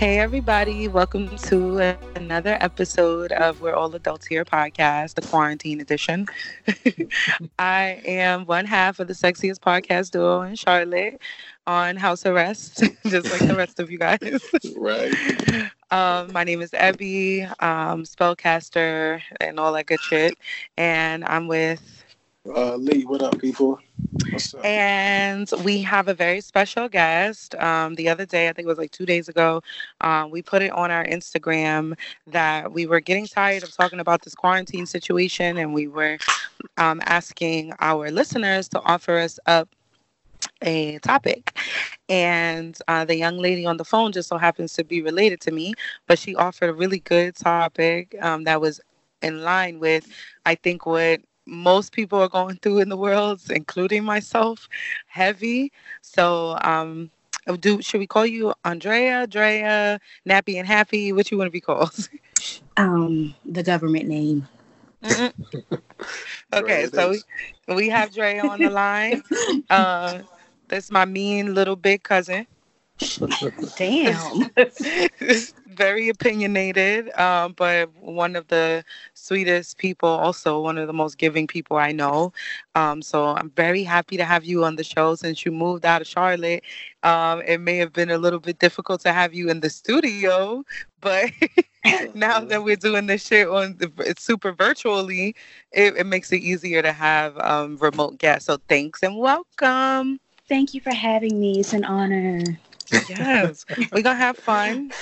Hey, everybody. Welcome to another episode of We're All Adults Here podcast, the quarantine edition. I am one half of the sexiest podcast duo in Charlotte on house arrest, just like the rest of you guys. right. Um, my name is Ebby, um, spellcaster, and all that good shit. And I'm with uh, Lee, what up, people? And we have a very special guest. Um, the other day, I think it was like two days ago, um, we put it on our Instagram that we were getting tired of talking about this quarantine situation, and we were um, asking our listeners to offer us up a topic. And uh, the young lady on the phone just so happens to be related to me, but she offered a really good topic um, that was in line with, I think, what most people are going through in the world, including myself, heavy. So, um, do should we call you Andrea, Drea, Nappy, and Happy? What you want to be called? Um, the government name. okay, so we, we have Drea on the line. Uh, that's my mean little big cousin. Damn. Very opinionated, um, but one of the sweetest people, also one of the most giving people I know. Um, so I'm very happy to have you on the show since you moved out of Charlotte. Um, it may have been a little bit difficult to have you in the studio, but now that we're doing this shit on it's super virtually, it, it, makes it easier to have um, remote guests. So thanks and welcome. Thank you for having me. It's an honor yes, we're gonna have fun.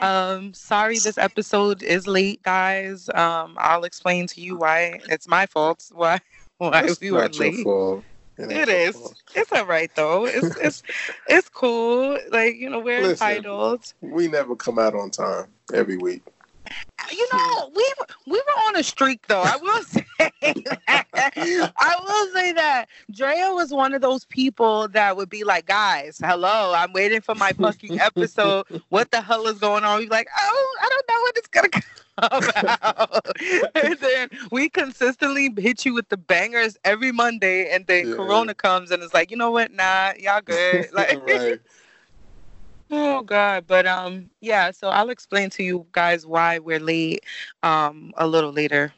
Um, sorry, this episode is late, guys. Um, I'll explain to you why it's my fault. Why why it's we were late. It, it is. Fault. It's all right though. It's it's it's cool. Like you know, we're Listen, entitled. We never come out on time every week. You know, we we were on a streak though. I will say that. I will say that Drea was one of those people that would be like, guys, hello, I'm waiting for my fucking episode. What the hell is going on? We'd be like, oh, I don't know what it's gonna come out. and then we consistently hit you with the bangers every Monday, and then yeah. Corona comes and it's like, you know what? Nah, y'all good. Like right. Oh God, but um, yeah. So I'll explain to you guys why we're late, um, a little later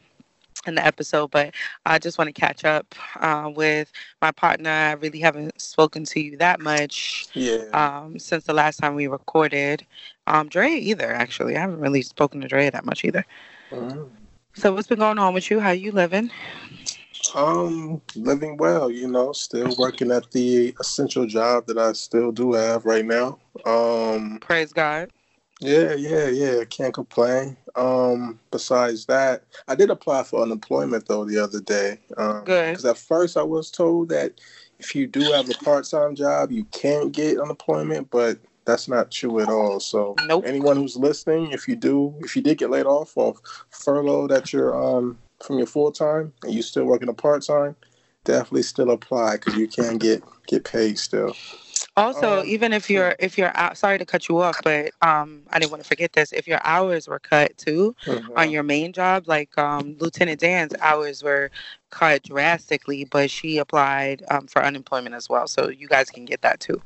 in the episode. But I just want to catch up uh, with my partner. I really haven't spoken to you that much, yeah, um, since the last time we recorded. Um, Dre either actually. I haven't really spoken to Dre that much either. Mm-hmm. So what's been going on with you? How you living? Um, living well, you know, still working at the essential job that I still do have right now. Um, praise God. Yeah, yeah, yeah. Can't complain. Um, besides that, I did apply for unemployment though the other day. Um, Good. Because at first I was told that if you do have a part-time job, you can't get unemployment, but that's not true at all. So nope. anyone who's listening, if you do, if you did get laid off or furloughed at your um from your full time and you still working a part time, definitely still apply because you can get get paid still. Also, um, even if you're if you're out, sorry to cut you off, but um, I didn't want to forget this. If your hours were cut too mm-hmm. on your main job, like um, Lieutenant Dan's hours were cut drastically, but she applied um, for unemployment as well, so you guys can get that too.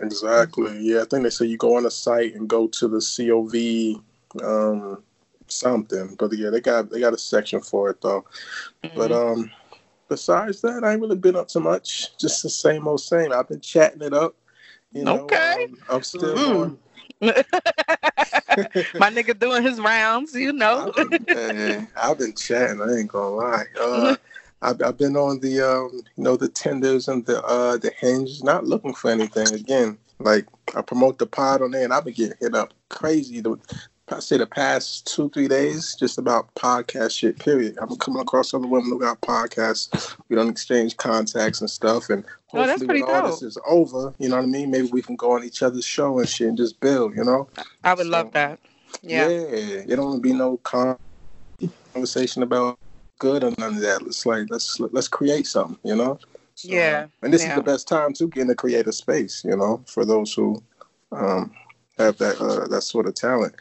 Exactly. Yeah, I think they say you go on a site and go to the COV um, something. But yeah, they got they got a section for it though. Mm-hmm. But um, besides that, I ain't really been up to much. Just the same old same. I've been chatting it up. You know, okay. Um, I'm still mm. on. My nigga doing his rounds, you know. man, I've been chatting. I ain't gonna lie. Uh, I've, I've, been on the um, you know the Tinders and the uh, the hinge, not looking for anything. Again, like I promote the pod on there, and I've been getting hit up crazy. The I say the past two three days just about podcast shit. Period. I'm coming across other women who got podcasts. We don't exchange contacts and stuff, and oh, hopefully oh, when all this is over, you know what I mean. Maybe we can go on each other's show and shit and just build. You know. I would so, love that. Yeah. Yeah. It don't be no conversation about good or none of that. Let's like let's let's create something. You know. So, yeah. And this yeah. is the best time to get in the creative space. You know, for those who um, have that uh, that sort of talent.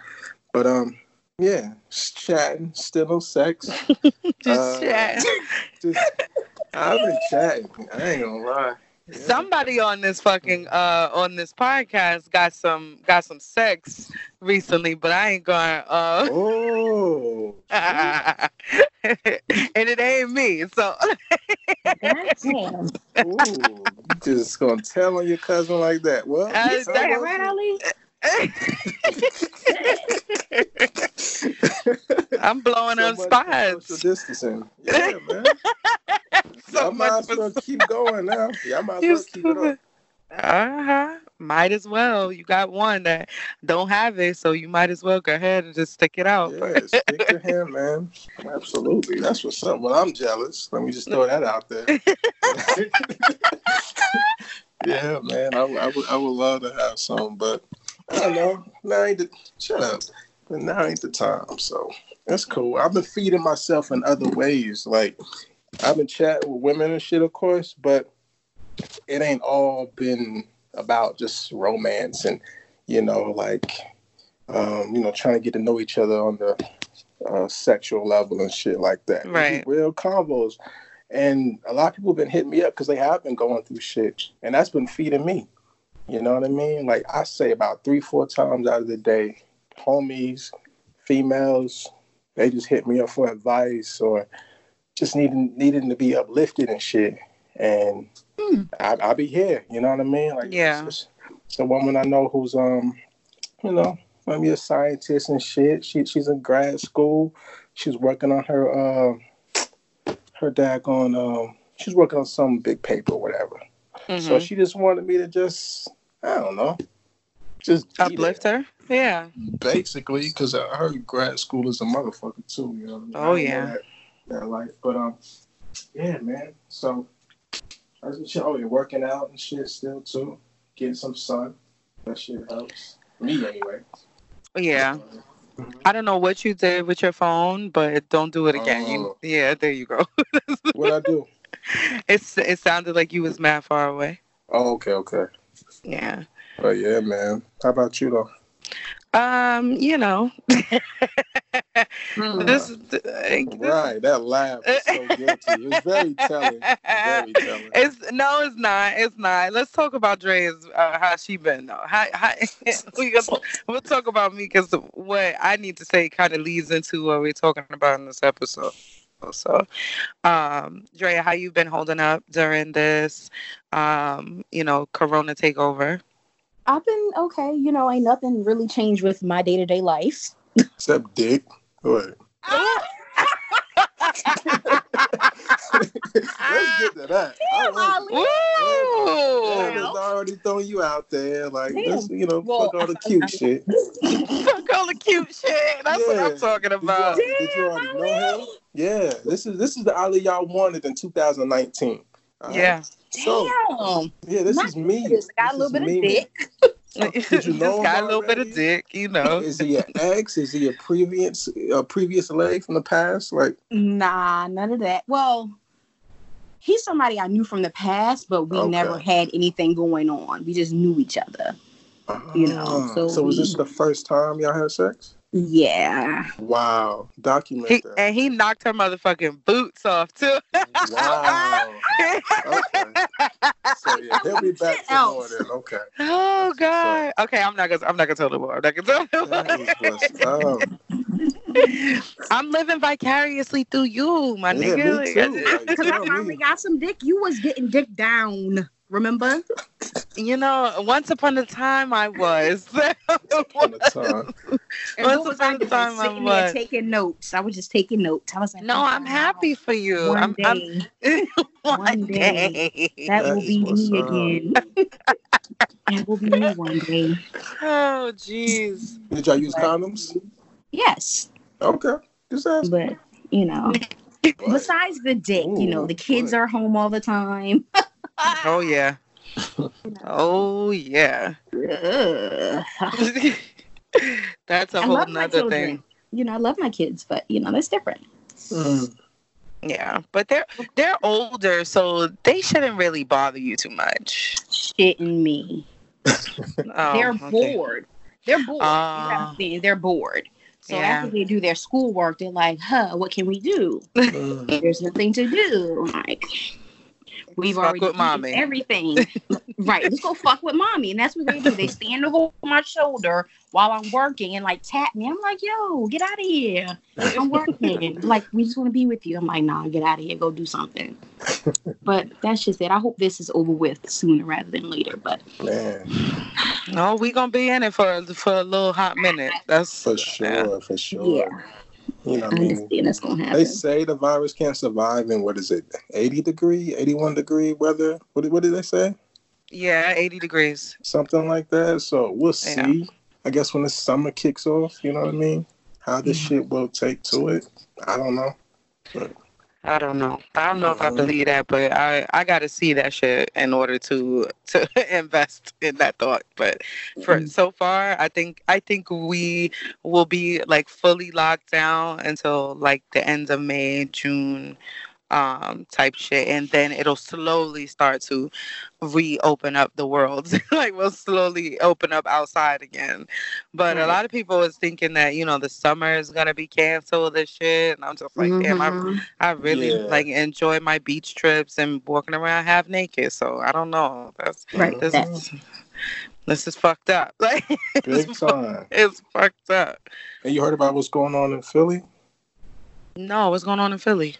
But um, yeah, just chatting, still no sex. just uh, chatting. just, I've been chatting. I ain't gonna lie. Somebody on this fucking uh on this podcast got some got some sex recently, but I ain't gonna. uh Oh, and it ain't me. So Damn. ooh, you just gonna tell on your cousin like that? Well, Uh, You said it, right, Ali? I'm blowing so up spots. Social distancing. Yeah, man. So Y'all might as well keep going now. Y'all might as well keep it up. Uh-huh. Might as well. You got one that don't have it, so you might as well go ahead and just stick it out. Yeah, stick to him, man. Absolutely. That's what's up. Well, I'm jealous. Let me just throw that out there. yeah, man. I, I, would, I would love to have some, but I don't know. Now ain't the, shut up. But now ain't the time. So that's cool. I've been feeding myself in other ways. Like, I've been chatting with women and shit, of course, but it ain't all been about just romance and, you know, like, um, you know, trying to get to know each other on the uh, sexual level and shit like that. Right. Real combos. And a lot of people have been hitting me up because they have been going through shit. And that's been feeding me. You know what I mean? Like I say about three, four times out of the day, homies, females, they just hit me up for advice or just needing needing to be uplifted and shit. And Hmm. I, I'll be here. You know what I mean? Like Yeah. it's, it's a woman I know who's um, you know, maybe a scientist and shit. She she's in grad school. She's working on her uh her daggone um she's working on some big paper or whatever. So Mhm. she just wanted me to just I don't know. Just Uplift her. Yeah. basically, because her grad school is a motherfucker too. You know. I mean? Oh, I yeah. That, that life, but um, yeah, man. So I was just oh, you're working out and shit still too. Getting some sun. That shit helps me anyway. Yeah. I don't know what you did with your phone, but don't do it again. You, Oh. yeah, there you go. What I do? It's it sounded like you was mad far away. Oh, okay, okay. Yeah. But yeah, man. How about you though? Um, you know. Hmm. this, Right, that laugh is so guilty. It's very telling. Very telling. It's no, it's not. It's not. Let's talk about Dre's uh, how she been though. How, how we we'll talk about me because what I need to say kind of leads into what we're talking about in this episode. So, um, Drea, how you been holding up during this, um, you know, Corona takeover? I've been okay. You know, ain't nothing really changed with my day to day life. Except dick. Go ahead. Let's get to that. I like. Woo! Yeah, already throwing you out there, like Damn. this, you know, Well, fuck all the cute shit. Fuck all the cute shit. That's what I'm talking Did you, about. did you already know him? Yeah, this is this is the Ali y'all wanted in 2019. all right? Yeah. So Damn. yeah, this My is me. goodness, I got a little is bit of dick. Did you know Just him got a little bit of dick, you know. Is he an ex? Is he a previous a previous leg from the past? Like Nah, none of that. Well, he's somebody I knew from the past, but we Okay. never had anything going on. We just knew each other. You know, ah, so so was this the first time y'all had sex? Yeah. Wow, document He, that. and he knocked her motherfucking boots off too. Wow. Okay. So yeah, he'll be back Shit for more then. Okay. oh what's God. Okay, I'm not gonna I'm not gonna tell the more. I'm not gonna tell the is. I'm living vicariously through you, my Yeah, nigga. me too. Like, Because I tell finally got some dick. You was getting dick down. Remember? you know, once upon a time I was. On the time. And Once what was upon I a doing? time I was. taking notes. I was just taking notes. I was like, no, oh, I'm wow. happy for you. One I'm, I'm day, one, One day. day. that That will be me up. again. that will be me one day. Oh jeez. Did y'all use condoms? Yes, Okay. Just ask. but you know, besides the dick, you know, the kids boy. are home all the time. Oh yeah. Oh yeah. That's a I whole love my nother thing. You know, I love my kids, but you know, that's different. Mm. Yeah, but they're they're older, so they shouldn't really bother you too much. Shitting me. Oh, they're okay. bored. They're bored. You Ah. they're bored. So Yeah. after they do their schoolwork, they're like, huh, what can we do? Mm. There's nothing to do. Like, We've Fuck already with mommy. everything. right. Let's go fuck with mommy. And that's what they do. They stand over my shoulder while I'm working and like tap me. I'm like, yo, get out of here. I'm working. like, we just want to be with you. I'm like, nah, get out of here. Go do something. but that's just it. I hope this is over with sooner rather than later. But Man, No, we gonna be in it for for a little hot minute. That's for sure, yeah. for sure. yeah, You know I what I mean? that's gonna They say the virus can't survive in what is it, 80 degree, 81 degree weather? What, did- what did they say? Yeah, 80 degrees. Something like that. So we'll Yeah. see. I guess when the summer kicks off, you know what I mean? How this Mhm. shit will take to it. I don't know. I don't know. I don't know if I Mhm. believe that, but I I got to see that shit in order to to invest in that thought. But for Mhm. so far, I think I think we will be like fully locked down until like the end of May, June, um, type shit, and then it'll slowly start to reopen up the world. like we'll slowly open up outside again. But a lot of people was thinking that you know the summer is gonna be canceled and shit, and I'm just like, damn, I Mhm. I really Yeah. like enjoy my beach trips and walking around half naked. So I don't know. That's Right. this That- is this is fucked up. Like Big it's, fu- time. it's fucked up. And you heard about what's going on in Philly? No, what's going on in Philly?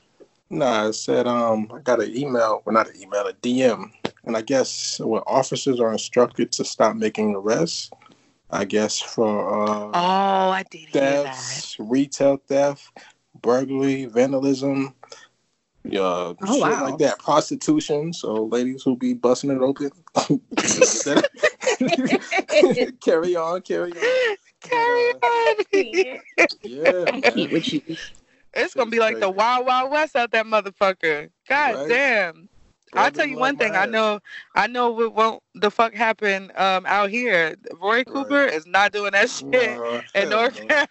Nah, it said um I got an email, well not an email, a DM. And I guess what officers are instructed to stop making arrests. I guess for uh Oh, I did hear that. thefts, retail theft, burglary, vandalism, yeah, Oh, shit wow. like that. Prostitution. So ladies who be busting it open. carry on, carry on. Carry on. Yeah. I can't with you. It's gonna be like the Wild Wild West out that motherfucker. God Right. damn. I'll tell you one thing. I know, I know what won't the fuck happen um out here. Roy Cooper is not doing that shit. Nah, in North no.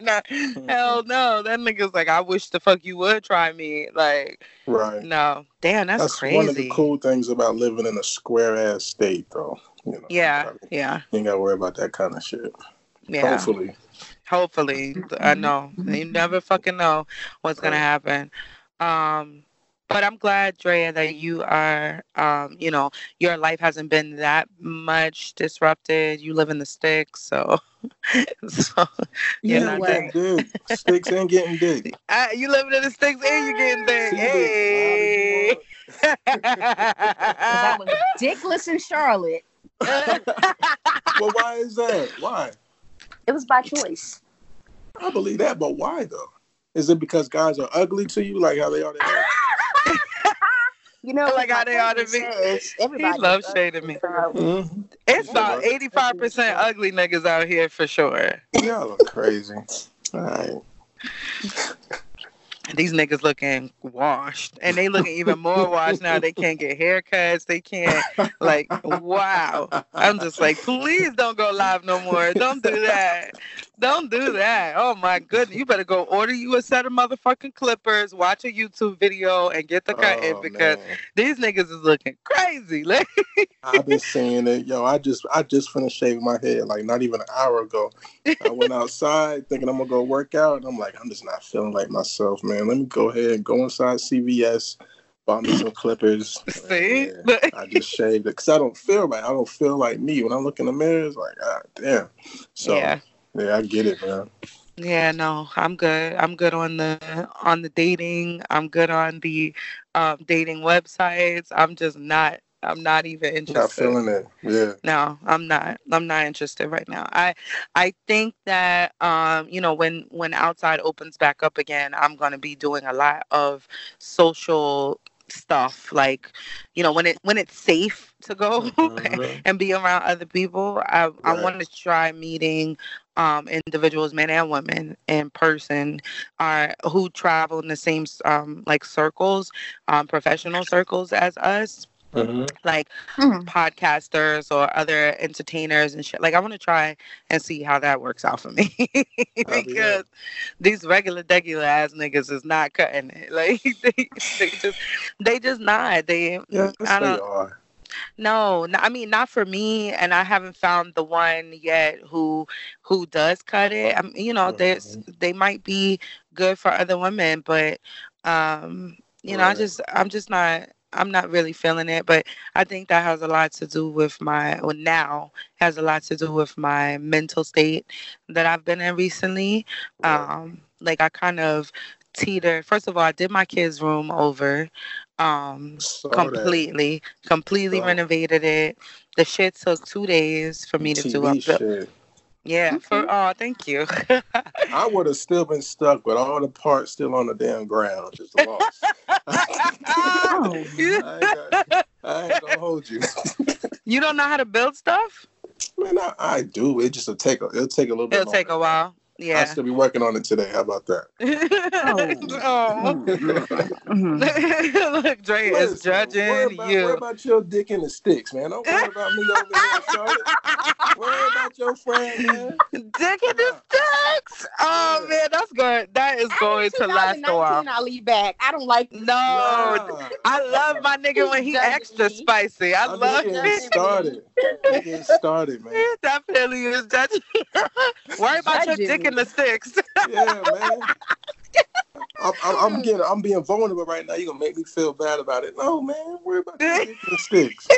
Carolina. Hell no. That nigga's like, I wish the fuck you would try me. Like, Right. no. Damn, that's, That's crazy. one of the cool things about living in a square ass state, though. You know, Yeah, you yeah, ain't got to worry about that kind of shit. yeah. Hopefully. Hopefully. I know. You never fucking know what's gonna happen. Um but I'm glad, Drea, that you are um, you know, your life hasn't been that much disrupted. You live in the sticks, so so You Yeah, know not what? Getting dick. Sticks and getting dick. uh, you living in the sticks and you getting there. See, Hey. loud was dickless in Charlotte. well, why is that? Why? It was by choice. I believe that, but why though? Is it because guys are ugly to you, like how they are? To You know, Like how they ought to be. he loves shading me. ugly. mm It's Yeah, about eighty five percent ugly niggas out here for sure. Y'all are crazy. All right. These niggas looking washed, and they looking even more washed now. They can't get haircuts. They can't like. Wow. I'm just like, please don't go live no more. Don't do that. Don't do that. Oh my goodness. You better go order you a set of motherfucking clippers, watch a YouTube video, and get the cut in Oh, because man. these niggas is looking crazy. Like, I've been seeing it. Yo, I just I just finished shaving my head like not even an hour ago. I went outside thinking I'm gonna go work out, and I'm like, I'm just not feeling like myself, man. Let me go ahead and go inside CVS, buy me some clippers. See? Yeah, I just shaved it because I don't feel right. I don't feel like me when I look in the mirror. It's like, ah, damn. So yeah. Yeah, I get it, man. Yeah, no, I'm good. I'm good on the on the dating. I'm good on the um, dating websites. I'm just not. I'm not even interested. Not feeling it. Yeah. No, I'm not. I'm not interested right now. I I think that um, you know, when when outside opens back up again, I'm gonna be doing a lot of social stuff. Like, you know, when it when it's safe to go Mhm. and be around other people. I I want to try meeting um, individuals, men and women, in person, uh, who travel in the same um, like circles, um, professional circles as us, Mhm. like Mhm. podcasters or other entertainers and shit. Like I want to try and see how that works out for me That'd be because these regular regular ass niggas is not cutting it. Like they, they just they just not. They Yes, I don't are. No, I mean not for me, and I haven't found the one yet who who does cut it. I mean, you know, there's they might be good for other women, but um, you know, I just I'm just not I'm not really feeling it, but I think that has a lot to do with my well now has a lot to do with my mental state that I've been in recently. Um, like I kind of teeter. First of all, I did my kids' room over um Saw completely, completely Wow. renovated it. The shit took two days for me that. to do TV up. The, shit. yeah, for Okay. oh, thank you. I would have still been stuck with all the parts still on the damn ground, just lost. Oh. I, ain't got- I ain't gonna hold you. you don't know how to build stuff? Man, I, I do. It just will take a it'll take a little bit. It'll take a longer. While. I Yeah. still be working on it today. How about that? oh. Mhm. Look, Dre is Listen, worry judging about, Worry about your dick in the sticks, man. Don't worry about me over here, Charlotte. Worry about your friend, man. Dick in the sticks. Oh Yeah. man, that's good. That is going to last a while. I'll leave back. I don't like No, Nah, I love my nigga when he extra me. spicy. I I'm love just getting it. started. I'm getting started, man. It definitely is judging. Worry about your Judging dick me. In the sticks. Yeah, man. I'm, I'm, I'm getting, I'm being vulnerable right now. You gonna make me feel bad about it? No, man. Worry about your dick in the sticks.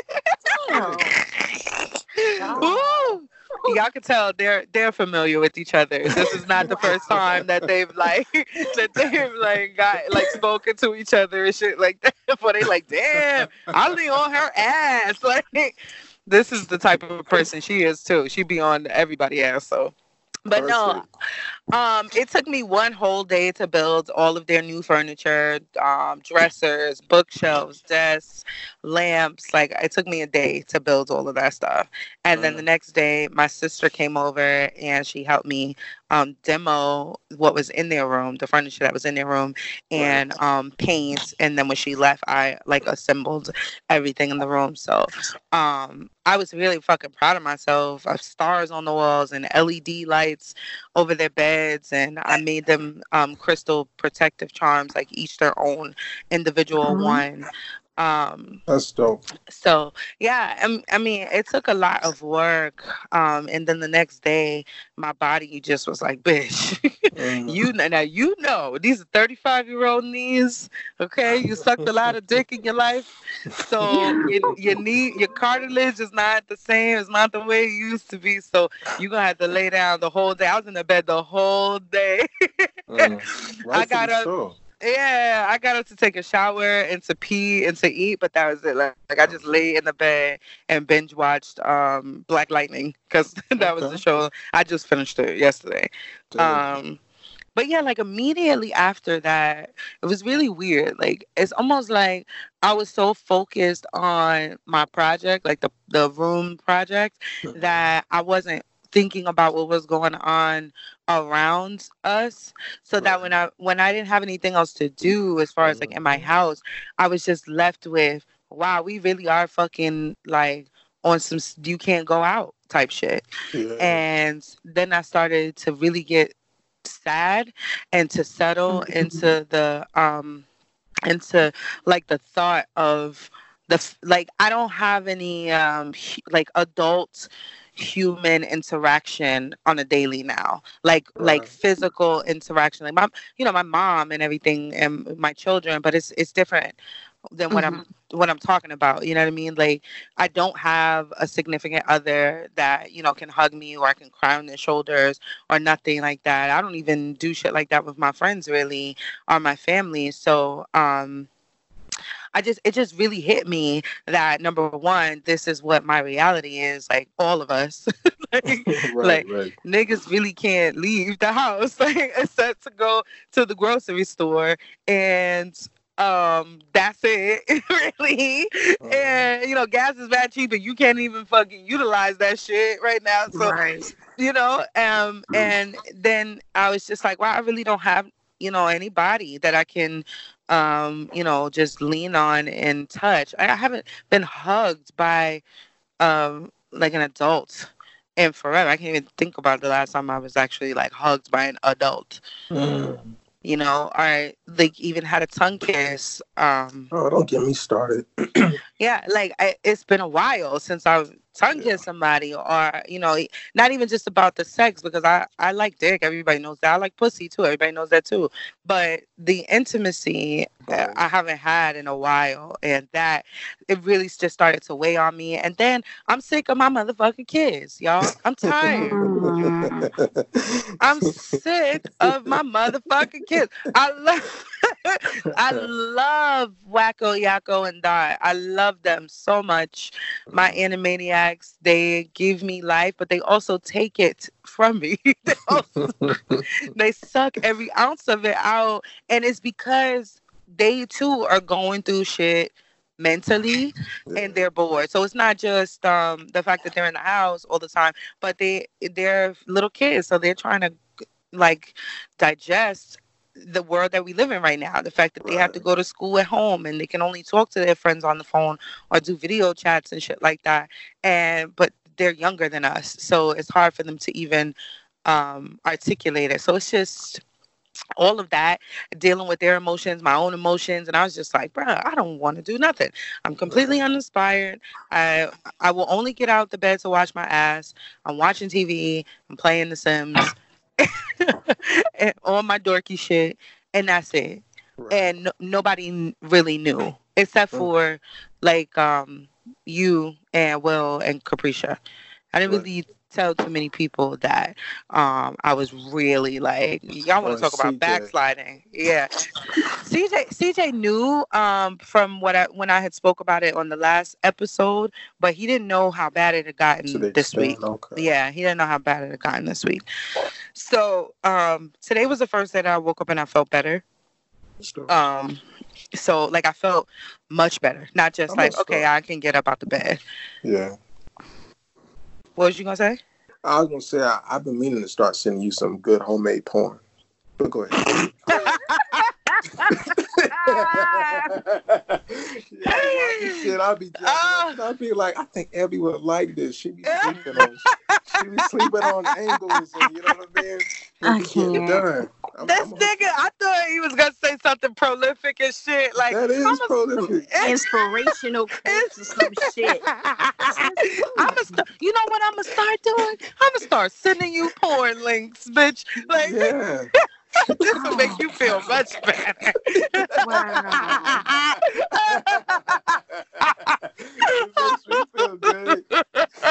Damn. Ooh. Y'all can tell they're they're familiar with each other. This is not the first time that they've like that they've like got like spoken to each other and shit like that. But they like, damn, I'll be on her ass. Like this is the type of person she is too. She be on everybody ass. So but no, Perfect. Um, it took me one whole day to build all of their new furniture, um, dressers, bookshelves, desks, lamps. Like it took me a day to build all of that stuff. And then Mhm. the next day, my sister came over and she helped me um, demo what was in their room, the furniture that was in their room, and um, paint. And then when she left, I like assembled everything in the room. So um, I was really fucking proud of myself. I have stars on the walls and LED lights over their beds, and I made them um, crystal protective charms, like each their own individual Mhm. one. Um, That's dope. so yeah, I, I mean, it took a lot of work. Um, and then the next day, my body just was like, "Bitch, Mhm. you now you know these are thirty-five year old knees. Okay, you sucked a lot of dick in your life, so your, your knee, your cartilage is not the same. It's not the way it used to be. So you're gonna have to lay down the whole day. I was in the bed the whole day. Mhm. I got up- so. Yeah, I got up to take a shower and to pee and to eat, but that was it. Like, like I just lay in the bed and binge watched um Black Lightning because that was the show. I just finished it yesterday. Um, but yeah, like immediately after that, it was really weird. Like it's almost like I was so focused on my project, like the the room project, that I wasn't thinking about what was going on around us so that when i when i didn't have anything else to do as far as like in my Mhm. house i was just left with wow we really are fucking like on some you can't go out type shit yeah. and then I started to really get sad and to settle into the um into like the thought of the like I don't have any um like adult human interaction on a daily now like like physical interaction like my you know my mom and everything and my children but it's it's different than what I'm what I'm talking about. You know what I mean? Like I don't have a significant other that, you know, can hug me or I can cry on their shoulders or nothing like that. I don't even do shit like that with my friends really or my family. So um I just it just really hit me that number one, this is what my reality is, like all of us. like, right, like, right. niggas really can't leave the house like except to go to the grocery store and um that's it really Uh-huh. and you know gas is bad cheap and you can't even fucking utilize that shit right now so right. you know um and then i was just like wow i really don't have you know anybody that i can um you know just lean on and touch i I haven't been hugged by um like an adult in forever i can't even think about the last time i was actually like hugged by an adult Mm. you know I like even had a tongue kiss um Oh, don't get me started. yeah, like I, it's been a while since I've tongue Yeah. kissed somebody, or you know, not even just about the sex because I I like dick. Everybody knows that. I like pussy too. Everybody knows that too. But the intimacy that I haven't had in a while, and that it really just started to weigh on me. And then I'm sick of my motherfucking kids, y'all. I'm tired. Mm-hmm. I'm sick of my motherfucking kids. I love, I love Wakko Yakko and Dot. I love them so much. My mm-hmm. animaniacs, they give me life, but they also take it from me. they, also, they suck every ounce of it out, and it's because they too are going through shit mentally yeah. and they're bored. So it's not just um, the fact that they're in the house all the time, but they they're little kids, so they're trying to like digest the world that we live in right now. The fact that right. they have to go to school at home and they can only talk to their friends on the phone or do video chats and shit like that. And but they're younger than us, so it's hard for them to even um, articulate it. So it's just all of that, dealing with their emotions, my own emotions, and I was just like, bro, I don't want to do nothing. I'm completely uninspired. I I will only get out the bed to wash my ass. I'm watching TV. I'm playing The Sims, all my dorky shit, and that's it. Right. And no, nobody really knew except for like um you and Will and Capricia. I didn't right. really tell too many people that um, I was really like, y'all want to talk about CJ. backsliding? Yeah, CJ CJ knew um, from what I when I had spoke about it on the last episode, but he didn't know how bad it had gotten so this week. Okay. Yeah, he didn't know how bad it had gotten this week. So um, today was the first day that I woke up and I felt better. Um, so like I felt much better, not just I'm like okay, I can get up out the bed. Yeah. What was you gonna say? I was gonna say I, have been meaning to start sending you some good homemade porn. But go ahead. yeah, shit, I'll be uh, I'll be like, I think Abby would like this. She be sleeping on she be sleeping on angles and you know what I mean? I can't. Done. I'm, this I'm nigga, I thought he was gonna say something prolific and shit. Like that is I'm prolific. A, inspirational quotes or some shit. I'm a st- you know what I'm gonna start doing? I'm gonna start sending you porn links, bitch. Like yeah. this will make you feel much better. Wow.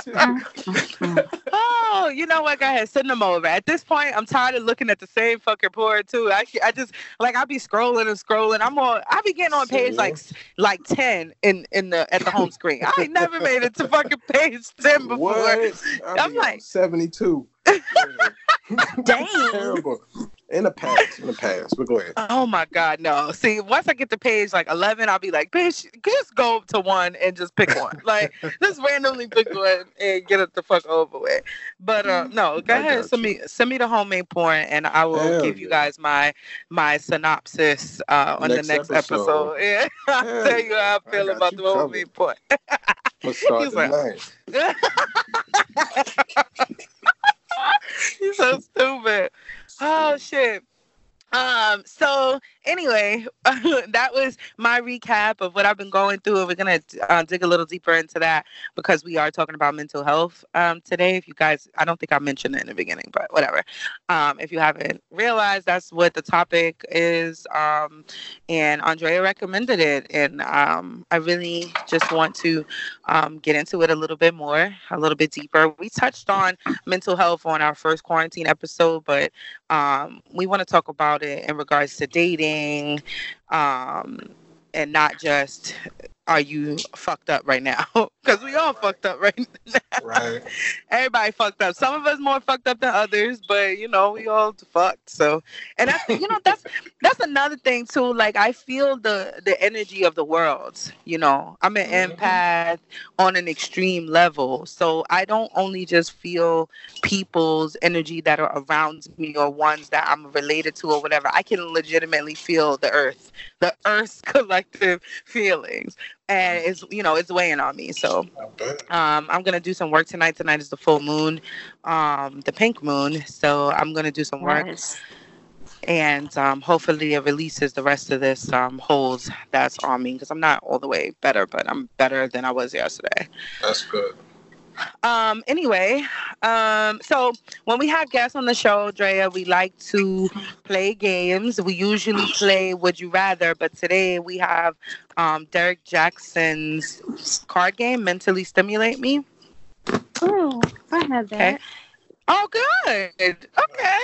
oh, you know what? Go ahead, send them over. At this point, I'm tired of looking at the same fucking porn too. I, I just like I'll be scrolling and scrolling. I'm on. I be getting on page like like ten in in the at the home screen. I ain't never made it to fucking page ten before. What? I'm like seventy two. Dang. Terrible in the past, in the past. But go ahead. Oh my God, no. See, once I get to page like eleven, I'll be like, bitch, just go to one and just pick one. like, just randomly pick one and get it the fuck over with. But uh, no, go I ahead, send me send me the homemade porn, and I will Hell give yeah. you guys my my synopsis uh, on next the next episode. episode. Yeah, I'll tell you how I feel I about the homemade porn. Let's start tonight. He's so stupid. Oh shit. Um, so anyway, that was my recap of what I've been going through. We're gonna uh, dig a little deeper into that because we are talking about mental health um, today. If you guys, I don't think I mentioned it in the beginning, but whatever. Um, if you haven't realized, that's what the topic is. Um, and Andrea recommended it, and um, I really just want to um, get into it a little bit more, a little bit deeper. We touched on mental health on our first quarantine episode, but um, we want to talk about it in regards to dating um, and not just are you fucked up right now? Because we all fucked up right now. Right. Everybody fucked up. Some of us more fucked up than others, but you know we all fucked. So, and that's you know that's that's another thing too. Like I feel the the energy of the world. You know, I'm an mm-hmm. empath on an extreme level, so I don't only just feel people's energy that are around me or ones that I'm related to or whatever. I can legitimately feel the earth, the earth's collective feelings and it's you know it's weighing on me. So um, I'm gonna do some work tonight. Tonight is the full moon, um, the pink moon. So I'm gonna do some work. Nice. And um, hopefully it releases the rest of this um, hold that's on me because I'm not all the way better, but I'm better than I was yesterday. That's good. Um, anyway, um, so when we have guests on the show, Drea, we like to play games. We usually play Would You Rather, but today we have um, Derek Jackson's card game, Mentally Stimulate Me. Oh, I have that. Okay. Oh, good. Okay.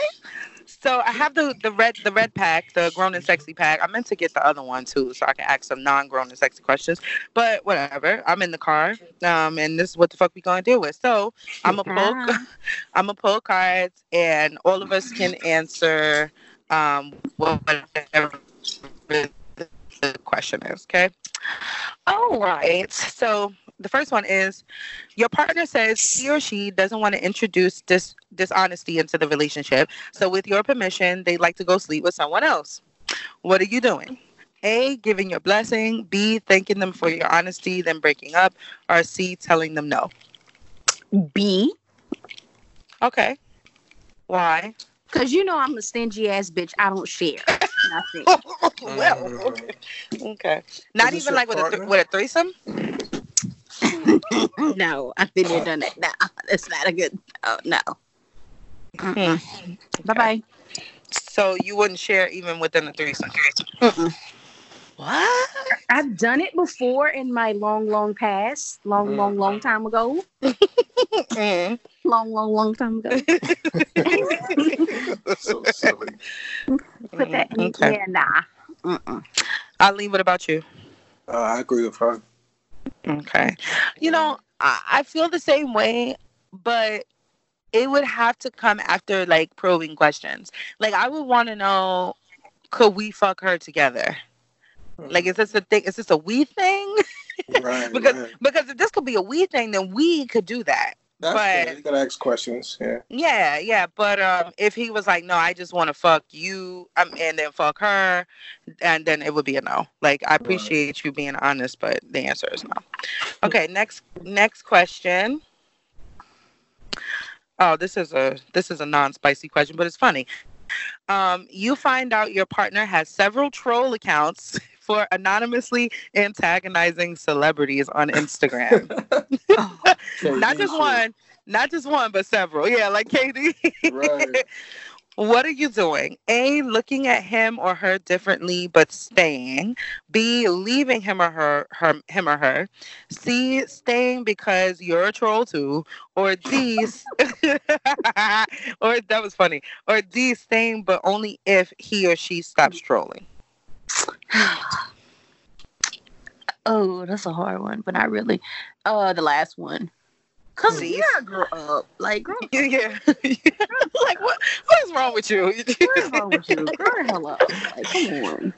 So I have the the red the red pack, the grown and sexy pack. I meant to get the other one too, so I can ask some non-grown and sexy questions. But whatever. I'm in the car, um, and this is what the fuck we gonna deal with. So I'm a pull, I'm gonna pull cards, and all of us can answer um whatever the question is. Okay. All right. So the first one is your partner says he or she doesn't want to introduce dis- dishonesty into the relationship. So, with your permission, they'd like to go sleep with someone else. What are you doing? A, giving your blessing. B, thanking them for your honesty, then breaking up. Or C, telling them no. B. Okay. Why? Because you know I'm a stingy ass bitch. I don't share nothing. well, okay. okay. Not even like with a, th- with a threesome? No, I've been there, done that. No, that's not a good. Oh no. Hmm. Bye bye. So you wouldn't share even within the threesome? Mm-mm. What? I've done it before in my long, long past, long, long, long time ago. Mm. Long, long, long time ago. That's so silly. Put that. In, Okay. Yeah, nah. Mm-mm. Ali, what about you? Uh, I agree with her. Okay. You know, I, I feel the same way, but it would have to come after like probing questions. Like I would want to know, could we fuck her together? Hmm. Like, is this a thing? Is this a we thing? right, because right. because if this could be a we thing, then we could do that. That's but- good. You gotta ask questions. Yeah. Yeah, yeah. But um, if he was like, no, I just want to fuck you, um, and then fuck her, and then it would be a no. Like I appreciate you being honest, but the answer is no. Okay, next next question. Oh, this is a this is a non-spicy question, but it's funny. Um, you find out your partner has several troll accounts for anonymously antagonizing celebrities on Instagram. not just one, not just one, but several. Yeah, like Katie. Right. What are you doing? A, looking at him or her differently but staying. B, leaving him or her, her him or her. C, staying because you're a troll too. Or D, or that was funny. Or D, staying but only if he or she stops trolling. Oh, that's a hard one, but not really. Uh, the last one. Cause See? you gotta grow up. Like, girl, Yeah, yeah. like what? What is wrong with you? what is wrong with you? Grow the hell up. Like, come on.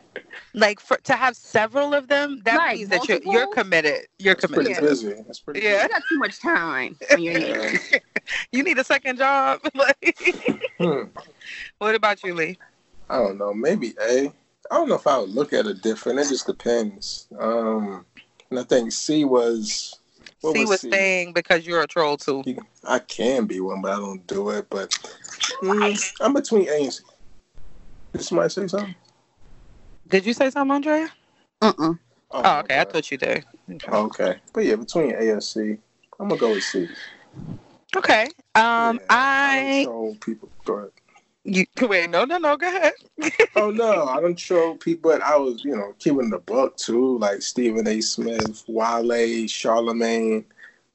like for to have several of them, that Like means that you're you're committed. You're That's pretty committed. busy. That's pretty Yeah. You got too much time on your hands. you need a second job. Hmm. what about you, Lee? I don't know. Maybe A. I don't know if I would look at it different. It just depends. Um, and I think C was. What C was was C? staying because you're a troll too. I can be one, but I don't do it. But mm, I'm between A and C. Did somebody say something? Did you say something, Andrea? Uh-uh. Oh, okay. I thought you did. Okay. Okay, but yeah, between A and C, I'm gonna go with C. Okay. Um, Yeah, I don't troll people. Go ahead. You wait. No, no, no. Go ahead. Oh no, I don't troll people, but I was, you know, keeping the book too, like Stephen A. Smith, Wale, Charlemagne,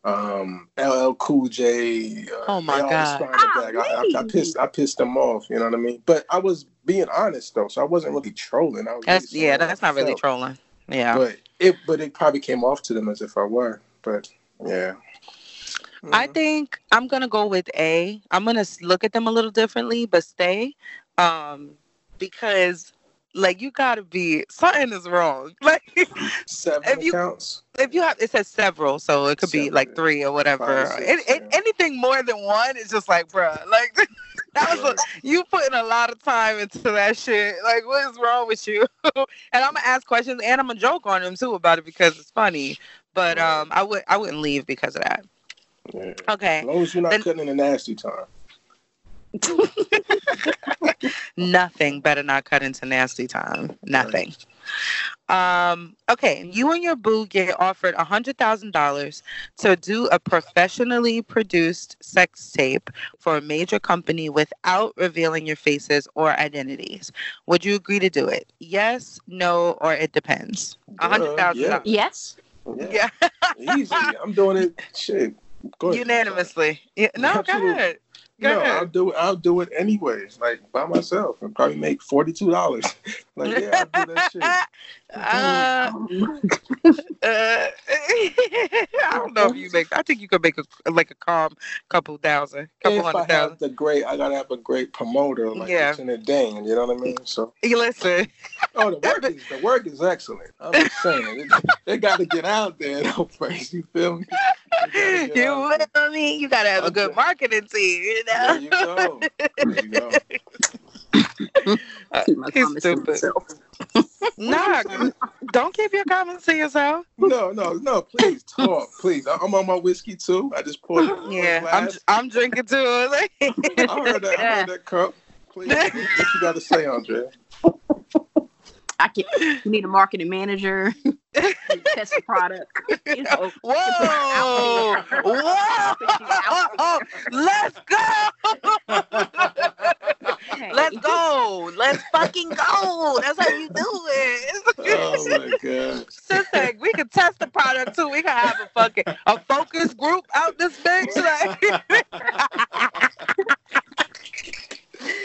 um, LL Cool J. Uh, Oh, my God. responded back. I, I, I pissed, I pissed them off. You know what I mean? But I was being honest though, so I wasn't really trolling. I was That's really yeah. That's not really trolling. Yeah. But it, but it probably came off to them as if I were. But yeah. I Mhm. think I'm gonna go with A. I'm gonna look at them a little differently, but stay, um, because like you gotta be something is wrong. Like seven if you- accounts. if you have, it says several, so it could be like three or whatever. five, six, it- yeah. anything more than one is just like, bruh, like that was a, you putting a lot of time into that shit. Like, what is wrong with you? and I'm gonna ask questions and I'm gonna joke on them too about it because it's funny. But um, I would I wouldn't leave because of that. Yeah. Okay. As long as you're not Then- cutting in a nasty time. Nothing better not cut into nasty time. Nothing. Um, okay, you and your boo get offered a hundred thousand dollars to do a professionally produced sex tape for a major company without revealing your faces or identities. Would you agree to do it? Yes, no, or it depends. A hundred thousand yeah. dollars. Yes. Yeah. Yeah, Easy. I'm doing it. Shit. Unanimously. Yeah, no, go Absolutely. ahead. Go No. I'll do it. I'll do it anyways, like by myself, and probably make forty two dollars. like yeah, I'll do that shit. Uh, Uh, I don't know if you make. I think you could make a like a calm couple thousand, couple If I hundred have thousand. the great, I gotta have a great promoter like Yeah. Lieutenant Dane. You know what I mean? So, You listen, oh, the work is the work is excellent. I'm just saying, it, they got to get out there though first. You feel me? They gotta get you feel me? You gotta have a good marketing team. You there. know. There you go. There you go. keep my He's comments to stupid. myself. Nah, don't keep your comments to yourself. No, no, no. Please talk, please. I- I'm on my whiskey too. I just poured. it Yeah, I'm. I'm drinking too. I heard that. I heard that cup. Please, what you got to say, Andre? I can. You need a marketing manager. test the product. You know, Whoa! Whoa! Let's go! hey, Let's go! Let's fucking go! That's how you do it. Oh my god. Sister, we can test the product too. We can have a fucking a focus group out this bitch. Like,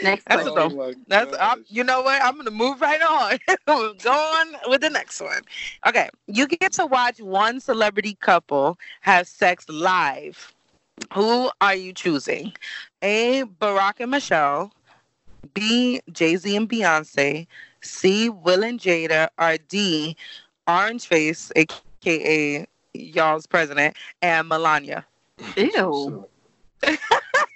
Next That's question. a Oh dope. my That's I'm, you know what? I'm gonna move right on. Go on with the next one. Okay, you get to watch one celebrity couple have sex live. Who are you choosing? A. Barack and Michelle. B. Jay Z and Beyonce. C. Will and Jada. Or D. Orange Face, aka y'all's president, and Melania. Ew.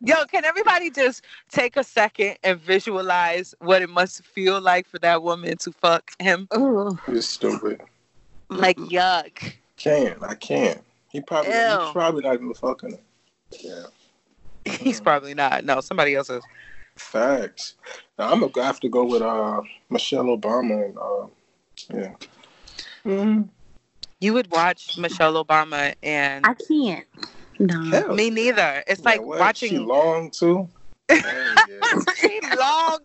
Yo, can everybody just take a second and visualize what it must feel like for that woman to fuck him? Ugh. You're stupid. Like yuck. Can't. I can't. He probably. Ew. He's probably not even fucking her. Yeah. He's probably not. No, somebody else is. Facts. Now, I'm gonna have to go with uh Michelle Obama and uh yeah. Mm-hmm. You would watch Michelle Obama and I can't. No. Hell, me neither. It's like Yeah, what? She watching long too. Hell yeah. she long.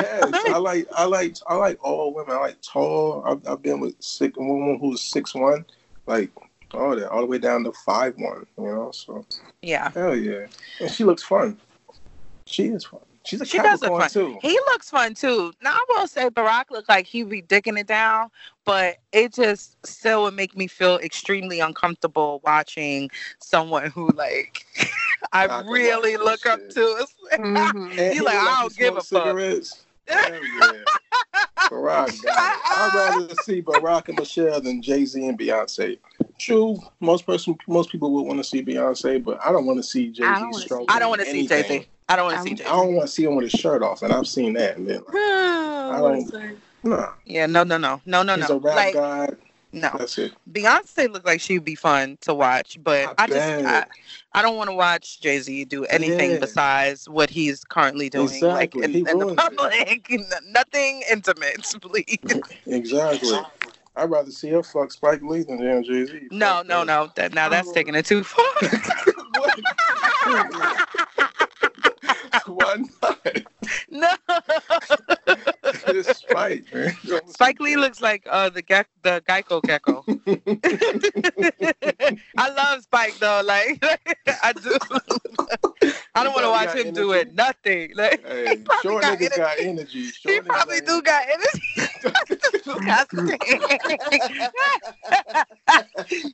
Yes, I like I like I like all women. I like tall. I've, I've been with six a woman who's six one, like all that, all the way down to five one. You know, so yeah. hell yeah, and she looks fun. She is fun. She's a She does look fun. too. He looks fun too. Now I will say Barack looked like he be dicking it down, but it just still would make me feel extremely uncomfortable watching someone who like I I can really look that up shit. to. Mm-hmm. It's like-. And You he like, look I don't give a smoke fuck. Hell yeah. Barack. I'd rather see Barack and Michelle than Jay Z and Beyonce. True, most person, most people would want to see Beyonce, but I don't want to see Jay I Z don't wanna see- I don't want to see Jay Z. I don't want to see Jay I don't want to see him with his shirt off, and I've seen that. And then, like, Z. nah, Yeah, no, no, no, no, no, he's no. a rap Like, guy. no. That's it. Beyonce looked like she'd be fun to watch, but I I, just I. I don't want to watch Jay Z do anything Yeah. besides what he's currently doing, like in, in the public. Nothing intimate, please. Exactly. I'd rather see her fuck Spike Lee than damn Jay Z. No, no, no. That now that's oh. taking it too far. Why not? no. It's Spike, man. Spike Lee looks like uh the ge- the Geico gecko. I love Spike though. Like I do. I don't want to watch him got do energy. it. Nothing. Like Hey, probably short got niggas got energy. Short he probably do got energy.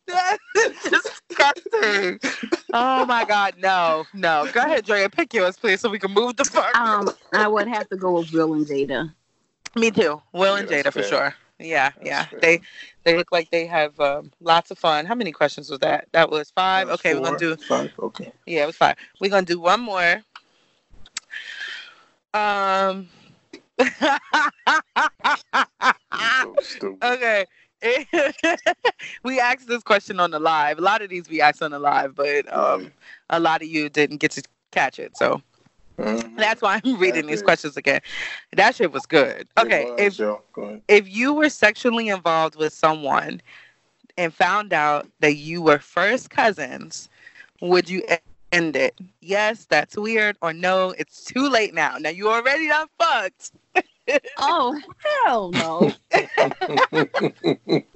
That's disgusting. Oh my god, no, no. Go ahead, Drea. Pick yours, please, so we can move the fuck. Um, I would have to go with Will and Jada. Me too. Will and Jada for sure. Yeah, That's yeah. fair. They they look like they have um, lots of fun. How many questions was that? That was five. That's Okay, we're gonna do. five. Okay. Yeah, it was five. We're gonna do one more. Um. So okay. we asked this question on the live. A lot of these we asked on the live, but um, a lot of you didn't get to catch it. So Mhm. that's why I'm reading these Okay. questions again. That shit was good. Okay, go ahead, if Go if you were sexually involved with someone and found out that you were first cousins, would you end it? Yes, that's weird, or no, it's too late now. Now you already done fucked. Oh hell no!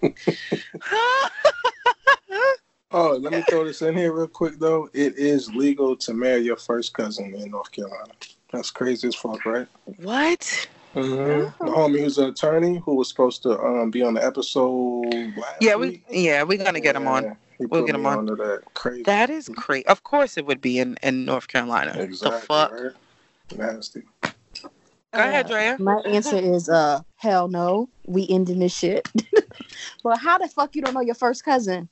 Oh, let me throw this in here real quick though. It is legal to marry your first cousin in North Carolina. That's crazy as fuck, right? what? Mm-hmm. The homie who's an attorney who was supposed to um, be on the episode last Yeah, we week. yeah we're gonna get him on. Yeah, He We'll get him on. that crazy. That is crazy. Of course, it would be in in North Carolina. exactly. The fuck. Right? Nasty. Go ahead, Uh, My answer is uh hell no. We ending this shit. well, how the fuck you don't know your first cousin?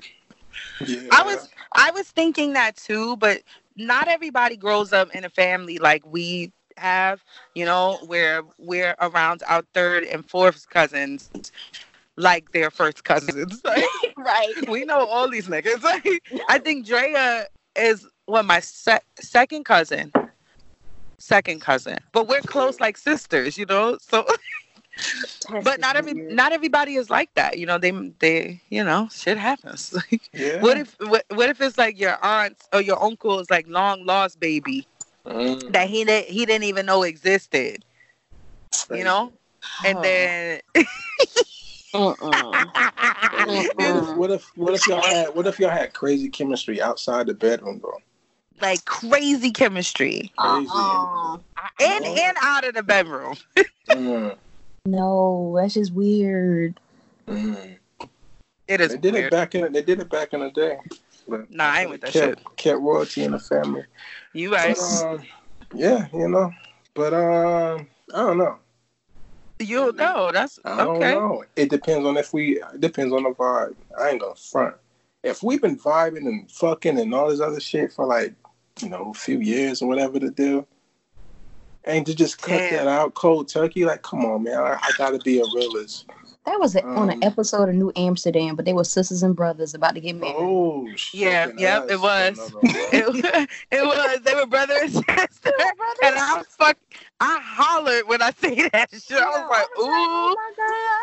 Yeah. I was I was thinking that too, but not everybody grows up in a family like we have, you know, where we're around our third and fourth cousins like their first cousins. Like, right. we know all these niggas. Like, I think Drea is what my se- second cousin. Second cousin. But we're close like sisters, you know? So but not every not everybody is like that. You know, they they you know, shit happens. Like Yeah. what if what, what if it's like your aunt's or your uncle's like long lost baby Mm, that he didn't he didn't even know existed, you know? And then What if, what if what if y'all had what if y'all had crazy chemistry outside the bedroom though? like crazy chemistry Crazy. Uh-uh. and and out of the bedroom. Mm, No, that's just weird. mm. It is They did it back in they did it back in the day. But Nah, I ain't with that kept, Kept royalty in the family. You But, right. um, yeah, you know. But um, I don't know. You know, that's I don't okay. know. It depends on if we. It depends on the vibe. I ain't gonna front. If we've been vibing and fucking and all this other shit for like, you know, a few years or whatever to do, and to just cut Damn. that out cold turkey, like, come on, man, I, I gotta be a realist. That was a, on an Um, episode of New Amsterdam, but they were sisters and brothers about to get married. Oh, shit. Yeah, yep, it was. It, it was. They were brother and sister. And I was fuck. I hollered when I see that shit. I was like, oh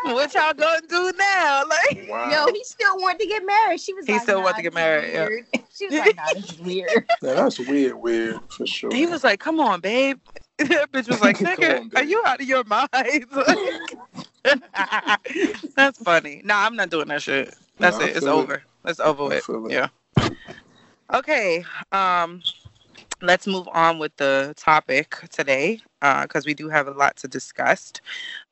ooh, what y'all gonna do now? Like, Wow. Yo, he still wanted to get married. She was He like, still nah, wanted to get this is married, yeah. weird. She was like, nah, this is weird. Yeah, that's weird, weird for sure. he was like, come on, babe. That bitch was like, nigga, on, are you out of your mind? That's funny. Nah, I'm not doing that shit. That's Nah, it. It's it. over. It's over with. it. Yeah. Okay. Um, let's move on with the topic today because we do have a lot to discuss.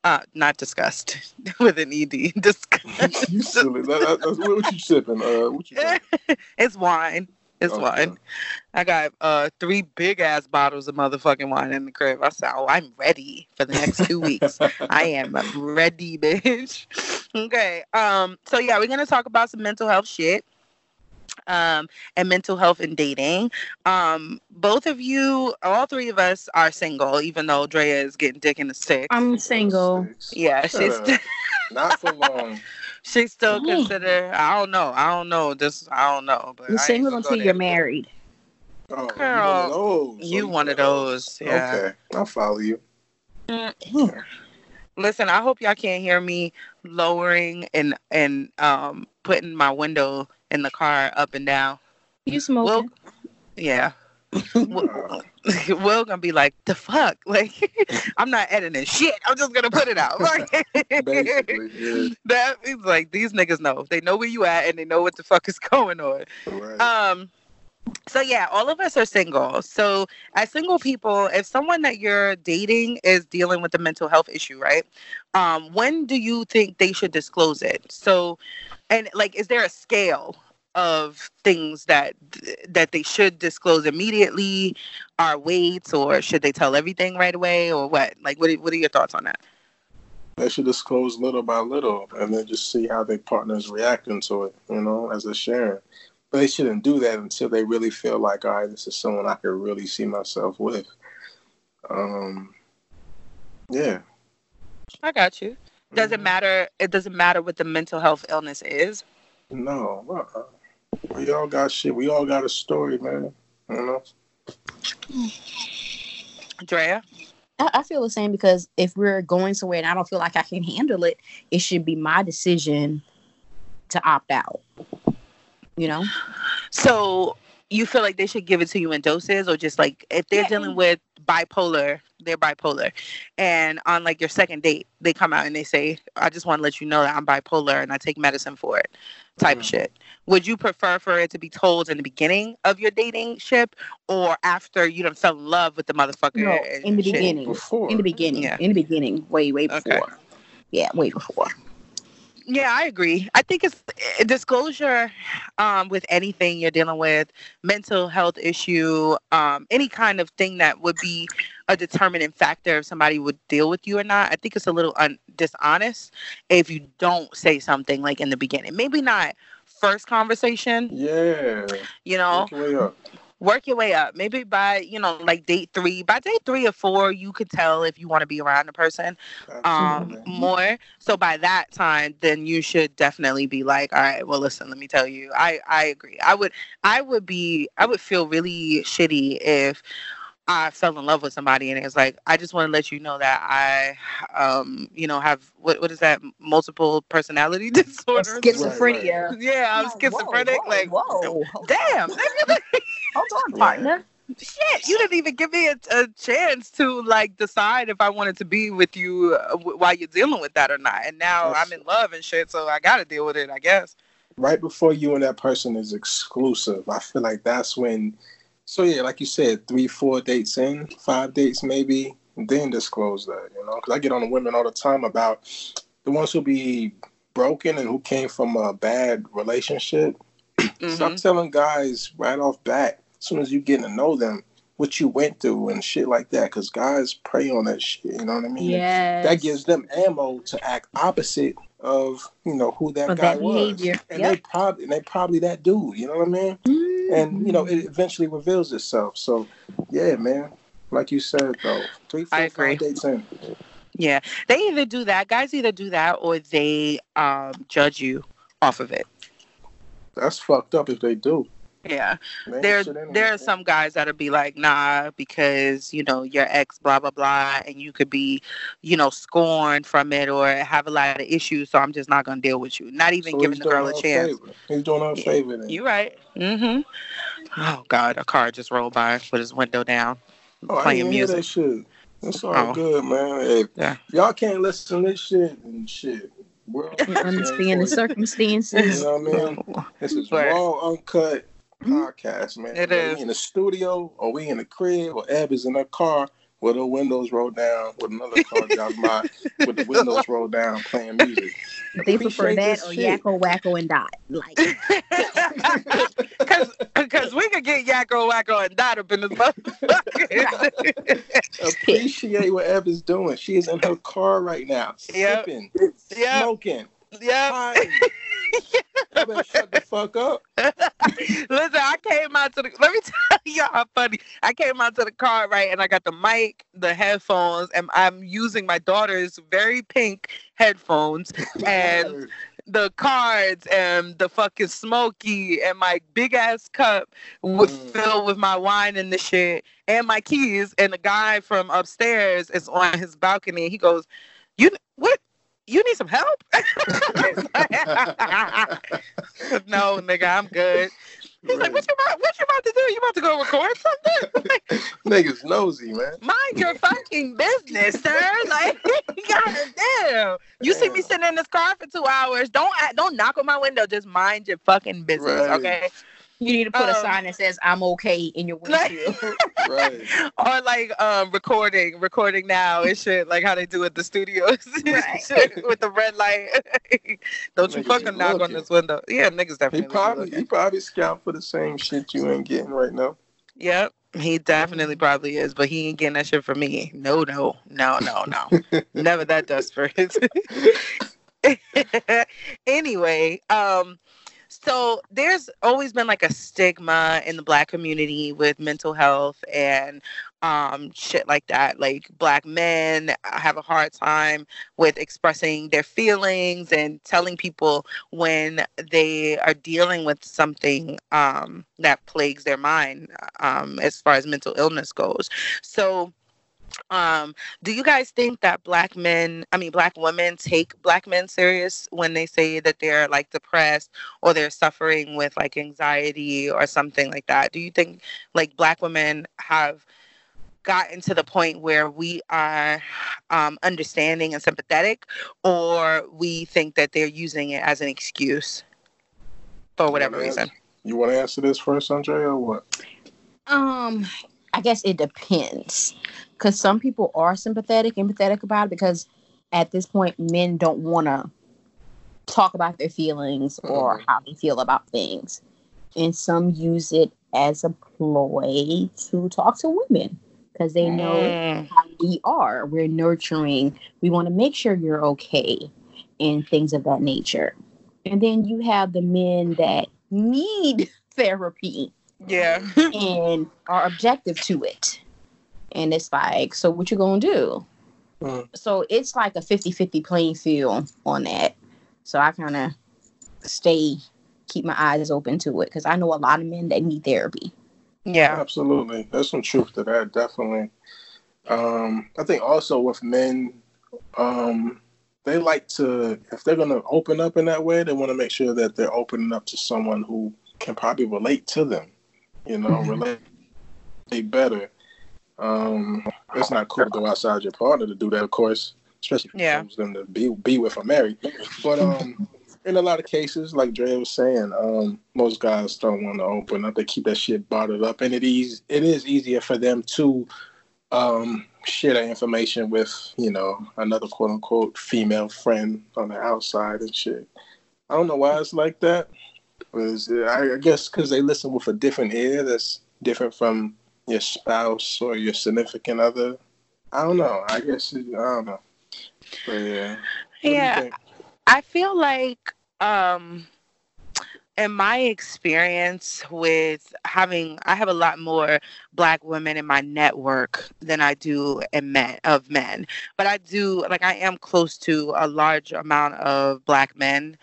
Uh, not discussed with an ed. Discuss. you silly. That, that, that's, what you sipping? Uh, what you it's wine. It's Okay. wine. I got uh three big ass bottles of motherfucking wine in the crib. I said, "Oh, I'm ready for the next two weeks. I am ready, bitch." okay. Um. So yeah, we're gonna talk about some mental health shit. Um, and mental health and dating. Um, both of you, all three of us are single, even though Drea is getting dick in the stick. I'm single. yeah, Shut she's up. Not for long. She's still Dang. considered. I don't know. I don't know. This I don't know. But You're I ain't single until you're married. Oh, Girl, you one of those. You Oh, one of those. Yeah. Okay, I'll follow you. Mm. Listen, I hope y'all can't hear me lowering and and um putting my window in the car up and down. You smoking? Will, yeah. Will, gonna be like, the fuck? Like, I'm not editing shit. I'm just gonna put it out. Like, yeah. that is like these niggas know. They know where you at and they know what the fuck is going on. Right. Um so yeah, all of us are single. So as single people, if someone that you're dating is dealing with a mental health issue, right? Um, when do you think they should disclose it? So and like is there a scale of things that that they should disclose immediately are weights or should they tell everything right away or what? Like what are, what are your thoughts on that? they should disclose little by little and then just see how their partner's reacting to it, you know, as they're sharing. But they shouldn't do that until they really feel like, all right, this is someone I could really see myself with. Um, yeah. I got you. Doesn't matter it doesn't matter what the mental health illness is. No, uh-uh. We all got shit. We all got a story, man. You know. Drea. I, I feel the same because if we're going somewhere and I don't feel like I can handle it, it should be my decision to opt out. You know? So you feel like they should give it to you in doses or just like if they're Yeah. dealing with bipolar they're bipolar and on like your second date they come out and they say i just want to let you know that i'm bipolar and i take medicine for it type Mhm. shit would you prefer for it to be told in the beginning of your dating ship or after you done fell in love with the motherfucker No, in the shit? beginning. Before. In the beginning. Yeah. In the beginning. Way, way before. Okay. Yeah, way before. Yeah, I agree. I think it's eh, disclosure um, with anything you're dealing with, mental health issue, um, any kind of thing that would be a determining factor if somebody would deal with you or not. I think it's a little un- dishonest if you don't say something like in the beginning. Maybe not first conversation, Yeah. you know, Work your way up. work your way up. Maybe by, you know, like date three, by day three or four, you could tell if you want to be around the person um more so by that time then you should definitely be like all right well listen let me tell you i i agree i would i would be i would feel really shitty if I fell in love with somebody and it's like I just want to let you know that I um you know have what what is that multiple personality disorder Schizophrenia. yeah I'm Like, schizophrenic whoa, like whoa. damn nigga, Hold on, partner. shit you didn't even give me a, a chance to like decide if i wanted to be with you uh, w- while you're dealing with that or not and now That's- i'm in love and shit so i gotta deal with it i guess right before you and that person is exclusive, I feel like that's when. So yeah, like you said, three, four dates in, five dates maybe, then disclose that. You know, because I get on the women all the time about the ones who be broken and who came from a bad relationship. Stop Mhm. telling guys right off bat, soon as you get to know them, what you went through and shit like that. Because guys prey on that shit. You know what I mean? Yes. That gives them ammo to act opposite of you know who that Of guy that was. behavior. And Yep. they probably and they probably that dude. You know what I mean? Mmm. And you know it eventually reveals itself. So yeah, man. Like you said though, three, four, I agree. five dates in. yeah they either do that guys either do that or they um judge you off of it That's fucked up if they do. Yeah Man, there there are some guys that'll be like nah because you know your ex blah blah blah and you could be you know scorned from it or have a lot of issues so i'm just not gonna deal with you not even So giving the girl a chance favor. He's doing her a Yeah. favor then. you right mm-hmm oh god a car just rolled by with his window down oh, I playing didn't hear that music shit. It's all Oh. good, man. Hey, Yeah. y'all can't listen to this shit and shit. World You understand the circumstances. You circumstances. know what I mean? This is raw, uncut podcast, man. It Whether is. We in the studio or we in the crib or Eb is in her car with her windows rolled down with another car driving by with the windows rolled down playing music. They prefer that this or shit. Yakko, Wakko, and Dot. Like, Because we could get Yakko Wakko and Dot up in this motherfucker. Appreciate what Eb is doing. She is in her car right now, Yep. sipping, Yep. smoking, yeah. I better shut the fuck up. Listen, I came out to the. Let me tell you how funny. I came out to the car right, and I got the mic, the headphones, and I'm using my daughter's very pink headphones, and the cards, and the fucking smoky, and my big ass cup with Mm. filled with my wine and the shit, and my keys. And the guy from upstairs is on his balcony. He goes, "You what?" You need some help? no, nigga, I'm good. He's like, what you about, what you about to do? You about to go record something? Like, Niggas nosy, man. mind your fucking business, sir. Like, goddamn. You see me sitting in this car for two hours. Don't don't knock on my window. Just mind your fucking business, Right. okay? You need to put a Um, sign that says, I'm okay in your Like- windshield. Right. or like um recording, recording now and shit, like how they do at the studios Right. Shit, with the red light. don't you fucking knock on looking. this window. Yeah, niggas definitely. He probably looking. he probably scout for the same shit you ain't getting right now. Yep. He definitely probably is, but he ain't getting that shit for me. No, no, no, no, no. Never that desperate. anyway, um, so there's always been like a stigma in the black community with mental health and um, shit like that. Like black men have a hard time with expressing their feelings and telling people when they are dealing with something um, that plagues their mind um, as far as mental illness goes. So um do you guys think that black men i mean black women take black men serious when they say that they're like depressed or they're suffering with like anxiety or something like that? Do you think like black women have gotten to the point where we are um, understanding and sympathetic or we think that they're using it as an excuse for whatever you reason? you want to answer this first andrea or what? Um, I guess it depends, because some people are sympathetic, empathetic about it, because at this point, men don't want to talk about their feelings or Mhm. how they feel about things, and some use it as a ploy to talk to women because they know Mm, how we are. We're nurturing. We want to make sure you're okay and things of that nature. And then you have the men that need therapy yeah and are objective to it. And it's like, so what you gonna do? Mm. So it's like a 50-50 playing field on that. So I kind of stay, keep my eyes open to it because I know a lot of men that need therapy. yeah Absolutely. There's some truth to that, definitely. Um, I think also with men, um, they like to, if they're going to open up in that way, they want to make sure that they're opening up to someone who can probably relate to them, you know, Mhm. relate better. Um, it's not cool to go outside your partner to do that, of course, especially if Yeah. you choose them to be, be with or marry. But um, in a lot of cases, like Dre was saying, um, most guys don't want to open up. They keep that shit bottled up, and it is it is easier for them to um, share that information with you know another quote unquote female friend on the outside and shit. I don't know why it's like that. Was I, I guess because they listen with a different ear that's different from your spouse or your significant other. I don't know. I guess it, I don't know. But yeah. What yeah? I feel like um in my experience with having I have a lot more black women in my network than I do in men of men. But I do like I am close to a large amount of black men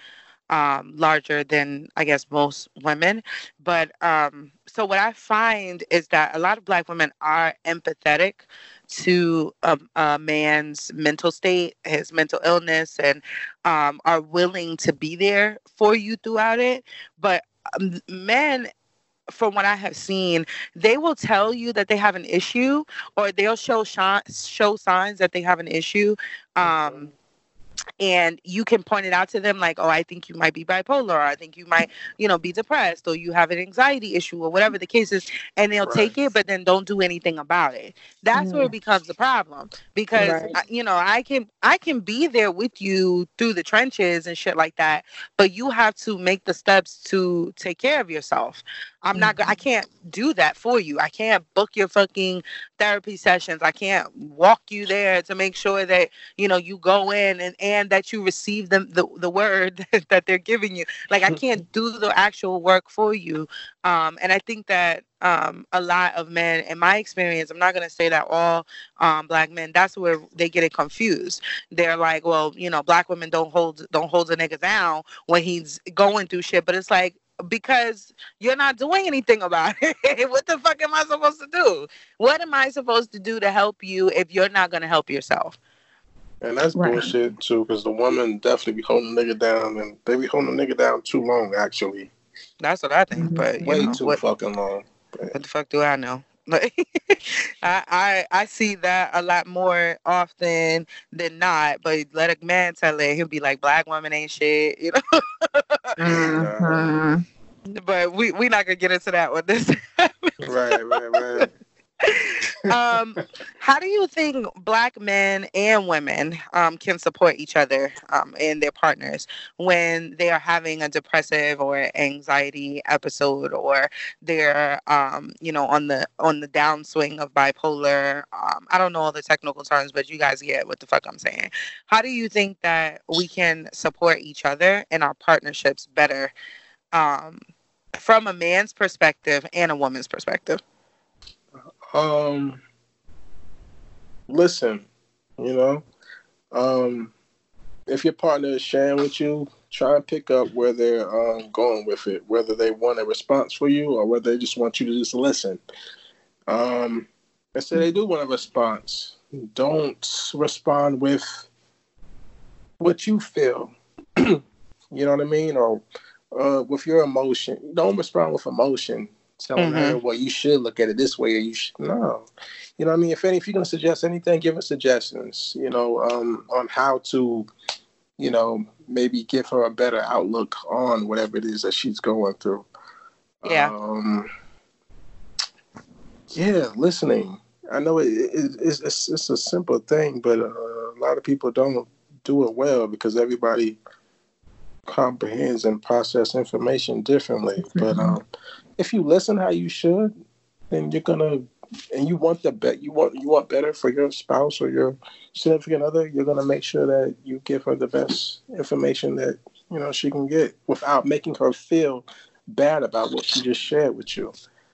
um larger than I guess most women. But um so what I find is that a lot of black women are empathetic to a, a man's mental state, his mental illness, and um, are willing to be there for you throughout it. But um, men, from what I have seen, they will tell you that they have an issue, or they'll show shi- show signs that they have an issue. Um, and you can point it out to them like oh i think you might be bipolar or i think you might you know be depressed or you have an anxiety issue or whatever the case is and they'll Right. take it but then don't do anything about it that's where it mm-hmm. becomes a problem because Right. I- you know i can i can be there with you through the trenches and shit like that but you have to make the steps to take care of yourself i'm not i can't do that for you. I can't book your fucking therapy sessions. I can't walk you there to make sure that you know you go in and and that you receive them the, the word that they're giving you. Like i can't do the actual work for you. Um and i think that um a lot of men in my experience i'm not going to say that all um black men that's where they get it confused. They're like well you know black women don't hold don't hold a nigga down when he's going through shit. But it's like because you're not doing anything about it. what the fuck am I supposed to do? What am I supposed to do to help you if you're not going to help yourself? And that's Right. bullshit too, because the woman definitely be holding the nigga down, and they be holding the nigga down too long, actually, That's what I think. Mhm. But you way know, too what, fucking long. But, what the fuck do I know? Like, I, I I see that a lot more often than not. But let a man tell it, he'll be like, "Black woman ain't shit," you know. Mhm. but we we not gonna get into that one. This right, right, right. um, how do you think black men and women um, can support each other um, and their partners when they are having a depressive or anxiety episode or they're um, you know on the on the downswing of bipolar um, i don't know all the technical terms but you guys get what the fuck i'm saying how do you think that we can support each other and our partnerships better um, from a man's perspective and a woman's perspective? Um, listen, you know, um, if your partner is sharing with you, try and pick up where they're um, going with it, whether they want a response for you or whether they just want you to just listen. Um, and say they do want a response. Don't respond with what you feel. you know what I mean? Or uh, with your emotion. Don't respond with emotion, telling her, Mhm. well, you should look at it this way or you should. No. You know what I mean? If any, if you're going to suggest anything, give her suggestions, you know, um, on how to, you know, maybe give her a better outlook on whatever it is that she's going through. Yeah. Um, yeah, listening. I know it, it, it's, it's it's a simple thing, but uh, a lot of people don't do it well because everybody comprehends and process information differently. But um, if you listen how you should, then you're gonna and you want the bet you want you want better for your spouse or your significant other. You're gonna make sure that you give her the best information that you know she can get without making her feel bad about what she just shared with you.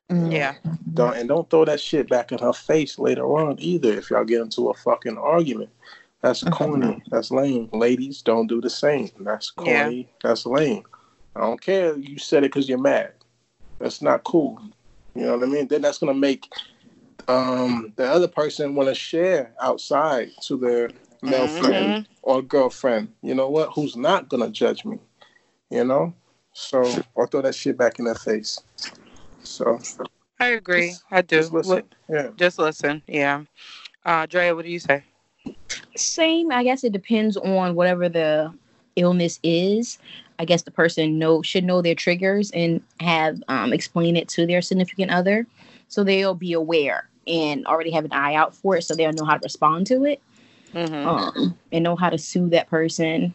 Yeah. Don't and don't throw that shit back in her face later on either. If y'all get into a fucking argument, that's Mhm. corny. That's lame. Ladies, don't do the same. That's Yeah. corny. That's lame. I don't care. You said it because you're mad. That's not cool. You know what I mean? Then that's gonna make um, the other person want to share outside to their male Mhm. friend or girlfriend. You know what? Who's not gonna judge me? You know. So or throw that shit back in their face. So I agree. Just- I do. just listen. What- Yeah. just listen. Yeah. Uh, Drea, what do you say? Same. I guess it depends on whatever the illness is. I guess the person know should know their triggers and have um, explain it to their significant other, so they'll be aware and already have an eye out for it, so they'll know how to respond to it Mm-hmm. um, and know how to soothe that person.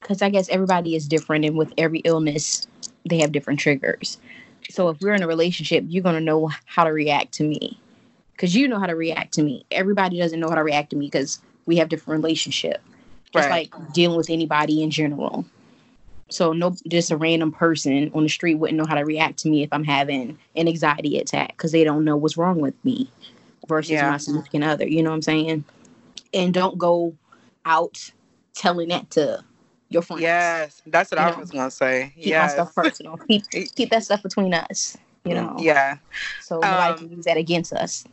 Because I guess everybody is different, and with every illness, they have different triggers. So if we're in a relationship, you're gonna know how to react to me, because you know how to react to me. Everybody doesn't know how to react to me because we have different relationship. Just Right. like dealing with anybody in general. So no, just a random person on the street wouldn't know how to react to me if I'm having an anxiety attack because they don't know what's wrong with me versus Yeah. my significant other. You know what I'm saying? And don't go out telling that to your friends. Yes, that's what I know, was gonna say. Keep my stuff personal. Keep keep that stuff between us. You know. Yeah, So nobody Um, can use that against us.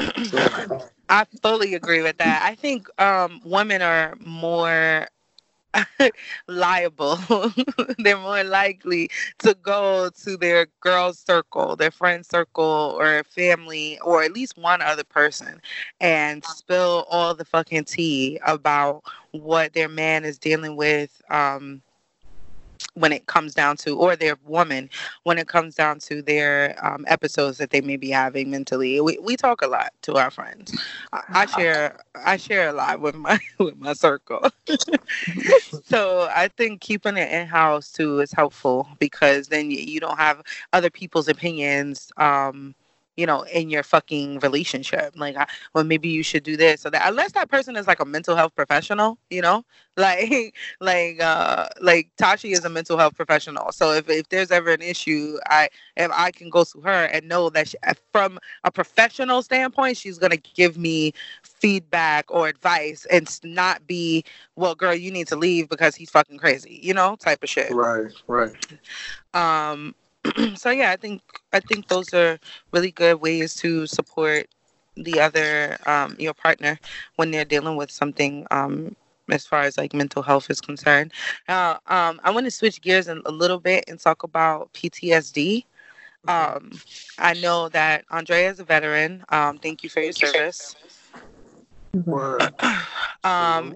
I fully agree with that. I think um, women are more liable. They're more likely to go to their girls' circle, their friend circle, or family, or at least one other person, and spill all the fucking tea about what their man is dealing with. Um, when it comes down to, or their woman, when it comes down to their um, episodes that they may be having mentally. We, we talk a lot to our friends. I, I share I share a lot with my with my circle. so I think keeping it in house too is helpful because then you, you don't have other people's opinions. Um, you know, in your fucking relationship, like, I, well, maybe you should do this or that. Unless that person is like a mental health professional, you know, like, like, uh, like Tashi is a mental health professional. So if if there's ever an issue, I if I can go to her and know that she, from a professional standpoint, she's gonna give me feedback or advice and not be, well, girl, you need to leave because he's fucking crazy, you know, type of shit. Right, right. Um, so yeah, I think I think those are really good ways to support the other um, your partner when they're dealing with something um, as far as like mental health is concerned. Now, um, I want to switch gears a, a little bit and talk about PTSD. Um, I know that Andrea is a veteran. Um, thank you for your service. Word. Um,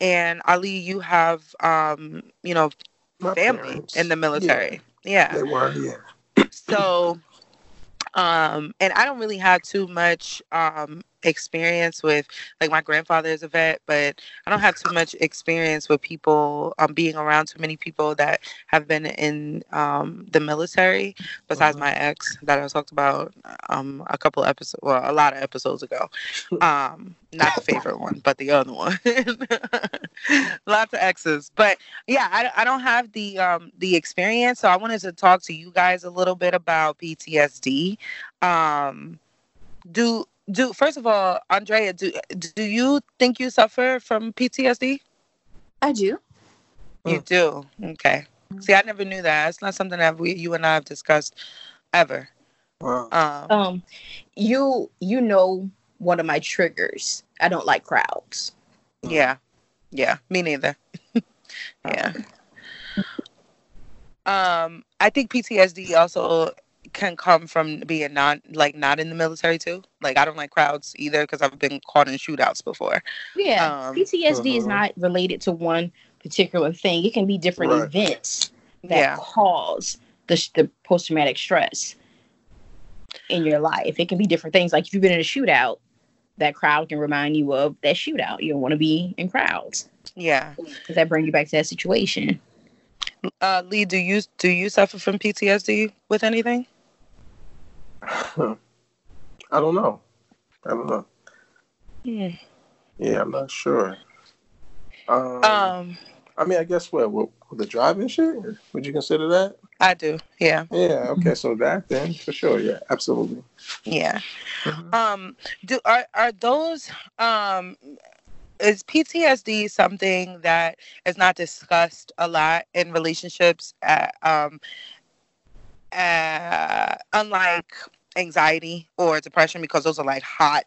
and Ali, you have um, you know My family parents. in the military. Yeah, they were, yeah. so um and i don't really have too much um experience with like my grandfather is a vet, but I don't have too much experience with people um being around too many people that have been in um the military besides Mhm. my ex that I talked about um a couple episodes well a lot of episodes ago. Um not the favorite one, but the other one. Lots of exes. But yeah, I, I don't have the um the experience, so I wanted to talk to you guys a little bit about PTSD. Um do do first of all, Andrea, do do you think you suffer from PTSD? I do. You do. Okay. See, I never knew that. It's not something that we you and I have discussed ever. Wow. Um, Um, you you know one of my triggers. I don't like crowds. yeah. Yeah, me neither. yeah. Um, I think PTSD also can come from being not like not in the military too. Like I don't like crowds either because I've been caught in shootouts before. Yeah, Um, PTSD is uh-huh. not related to one particular thing. It can be different Right. events that Yeah. cause the the post traumatic stress in your life. It can be different things. Like if you've been in a shootout, that crowd can remind you of that shootout. You don't want to be in crowds Yeah. because that bring you back to that situation. Uh, Lee, do you do you suffer from PTSD with anything? I don't know. I don't know. Yeah, I'm not sure. Um, Um, I mean, I guess what, what the driving shit? Would you consider that? I do. Yeah. Yeah. Okay. So that then for sure. Yeah. Absolutely. Yeah. Um, do are are those um is PTSD something that is not discussed a lot in relationships? Uh, um, uh, unlike anxiety or depression, because those are like hot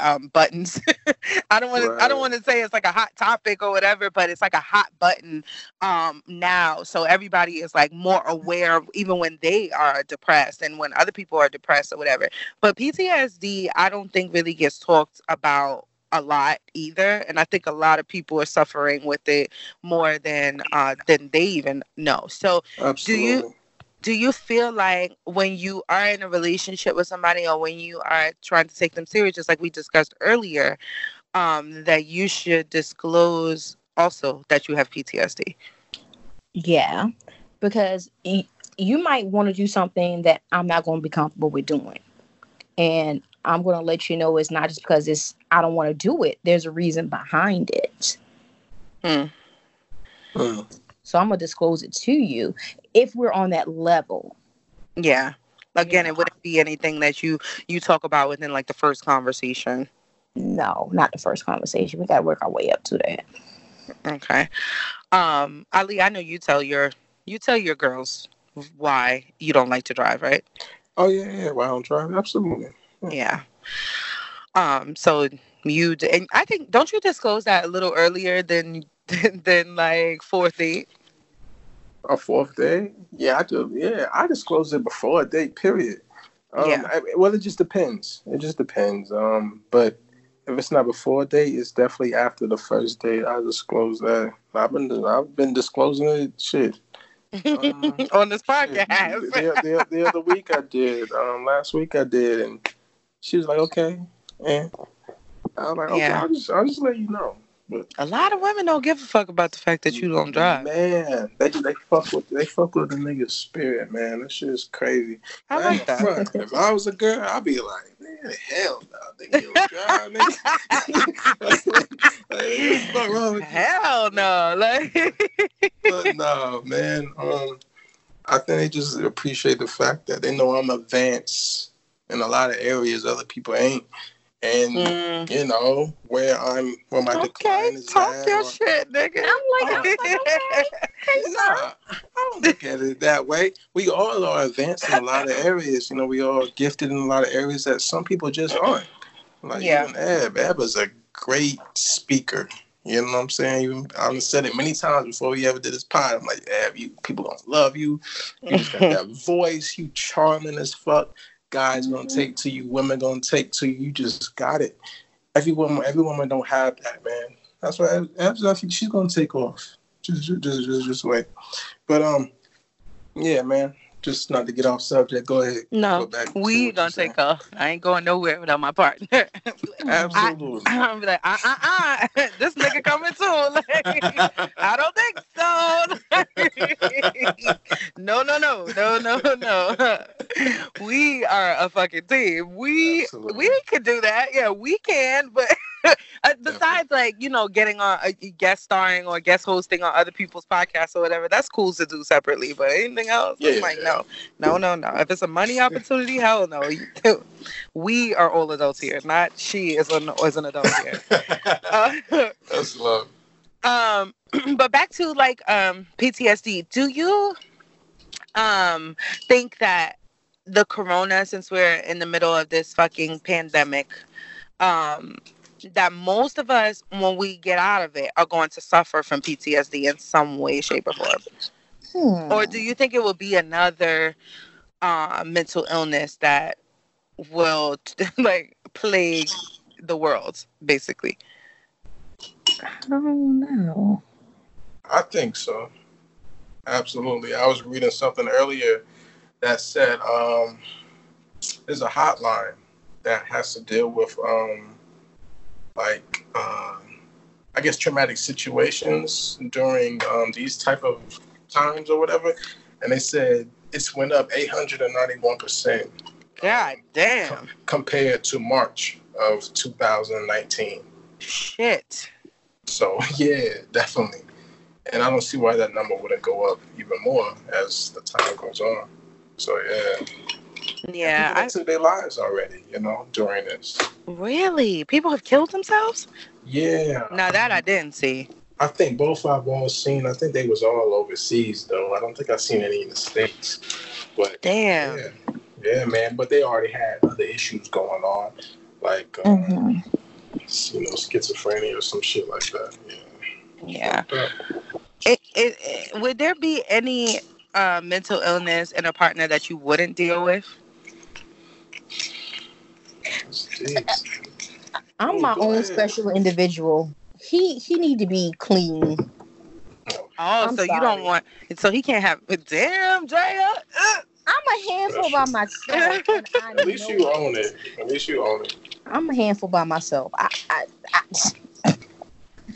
um, buttons. I don't want to. I don't want to say it's like a hot topic or whatever, but it's like a hot button um, now. So everybody is like more aware of even when they are depressed and when other people are depressed or whatever. But PTSD, I don't think really gets talked about a lot either, and I think a lot of people are suffering with it more than uh, than they even know. So, Absolutely. do you feel like when you are in a relationship with somebody or when you are trying to take them serious, just like we discussed earlier, um, that you should disclose also that you have PTSD? Yeah, because y- you might want to do something that I'm not going to be comfortable with doing. And I'm going to let you know it's not just because it's I don't want to do it. There's a reason behind it. hmm. Mm. So I'm going to disclose it to you if we're on that level. Yeah. Again, Yeah. it wouldn't be anything that you you talk about within like the first conversation. No, not the first conversation. We got to work our way up to that. Okay. Um, Ali, I know you tell your you tell your girls why you don't like to drive, right? Oh yeah, yeah. Why I don't drive? Absolutely. Yeah. Um, so you d- and I think don't you disclose that a little earlier than than, than like fourth date? A fourth day? Yeah, I do. Yeah, I disclose it before a date. Period. Um, Yeah. I, well, it just depends. It just depends. Um, but if it's not before a date, it's definitely after the first date. I disclose that. I've been I've been disclosing it. Shit. Um, On this podcast. the, the, the other week I did. Um, last week I did, and she was like, "Okay," and I was like, "Okay, Yeah. I'll just I'll just let you know." A lot of women don't give a fuck about the fact that you don't drive. Man, they they fuck with they fuck with the nigga's spirit, man. That shit is crazy. I like that. Front. If I was a girl, I'd be like, man, hell no, nigga, you don't drive, nigga. like, wrong with you? Hell no. Like But no, man. Um, I think they just appreciate the fact that they know I'm advanced in a lot of areas other people ain't, and Mm. you know where I'm, where my Okay, decline is talk at, your or- shit, nigga. I'm like, I'm like, okay. Nah, I don't look at it that way. We all are advanced in a lot of areas. You know, we all gifted in a lot of areas that some people just aren't. Like Yeah. even Eb. Eb is a great speaker. You know what I'm saying? Even I've said it many times before we ever did this pod. I'm like, Eb, you people gonna love you. You just got that voice. You charming as fuck. Guys gonna take to you. Women gonna take to you. You just got it. Every woman, every woman don't have that, man. That's why Eb- I think she's gonna take off. Just, just, just, just, just wait. But um, yeah, man. Just not to get off subject. Go ahead. No, Go back we gonna take off. I ain't going nowhere without my partner. Absolutely. I, am be like, uh, uh, uh, this nigga coming too. Like, I don't think so. no, no, no, no, no, no. We are a fucking team. We Absolutely. we can do that. Yeah, we can. But besides, like you know, getting on a guest starring or guest hosting on other people's podcasts or whatever, that's cool to do separately. But anything else, Yeah, I'm like, yeah. no, no, no, no. If it's a money opportunity, hell no. We are all adults here. Not she is an is an adult here. Uh, That's love. um, but back to like um PTSD. Do you um think that the corona, since we're in the middle of this fucking pandemic, um, that most of us, when we get out of it, are going to suffer from PTSD in some way, shape, or form? Hmm. Or do you think it will be another uh, mental illness that will like plague the world, basically? I don't know. I think so. Absolutely. I was reading something earlier that said um, there's a hotline that has to deal with um, like um, I guess traumatic situations during um, these type of times or whatever, and they said it's went up 891 percent God damn. compared to March of 2019. Shit. So yeah, definitely. And I don't see why that number wouldn't go up even more as the time goes on. So yeah, Yeah. I, took their lives already, you know, during this. really? People have killed themselves? Yeah, Now that I didn't see. I think both I've all seen. I think they was all overseas though. I don't think I've seen any in the states. But Damn. yeah, yeah, man. But they already had other issues going on, like um, Mhm. you know, schizophrenia or some shit like that. Yeah. Yeah. It, it, it, would there be any uh, mental illness in a partner that you wouldn't deal with? I'm Oh, my go own special individual. He he need to be clean. Oh, I'm so you don't want, so he can't have, damn, Jaya. Uh, I'm a handful by myself. I At least you own it. At least you own it. I'm a handful by myself. I, I, I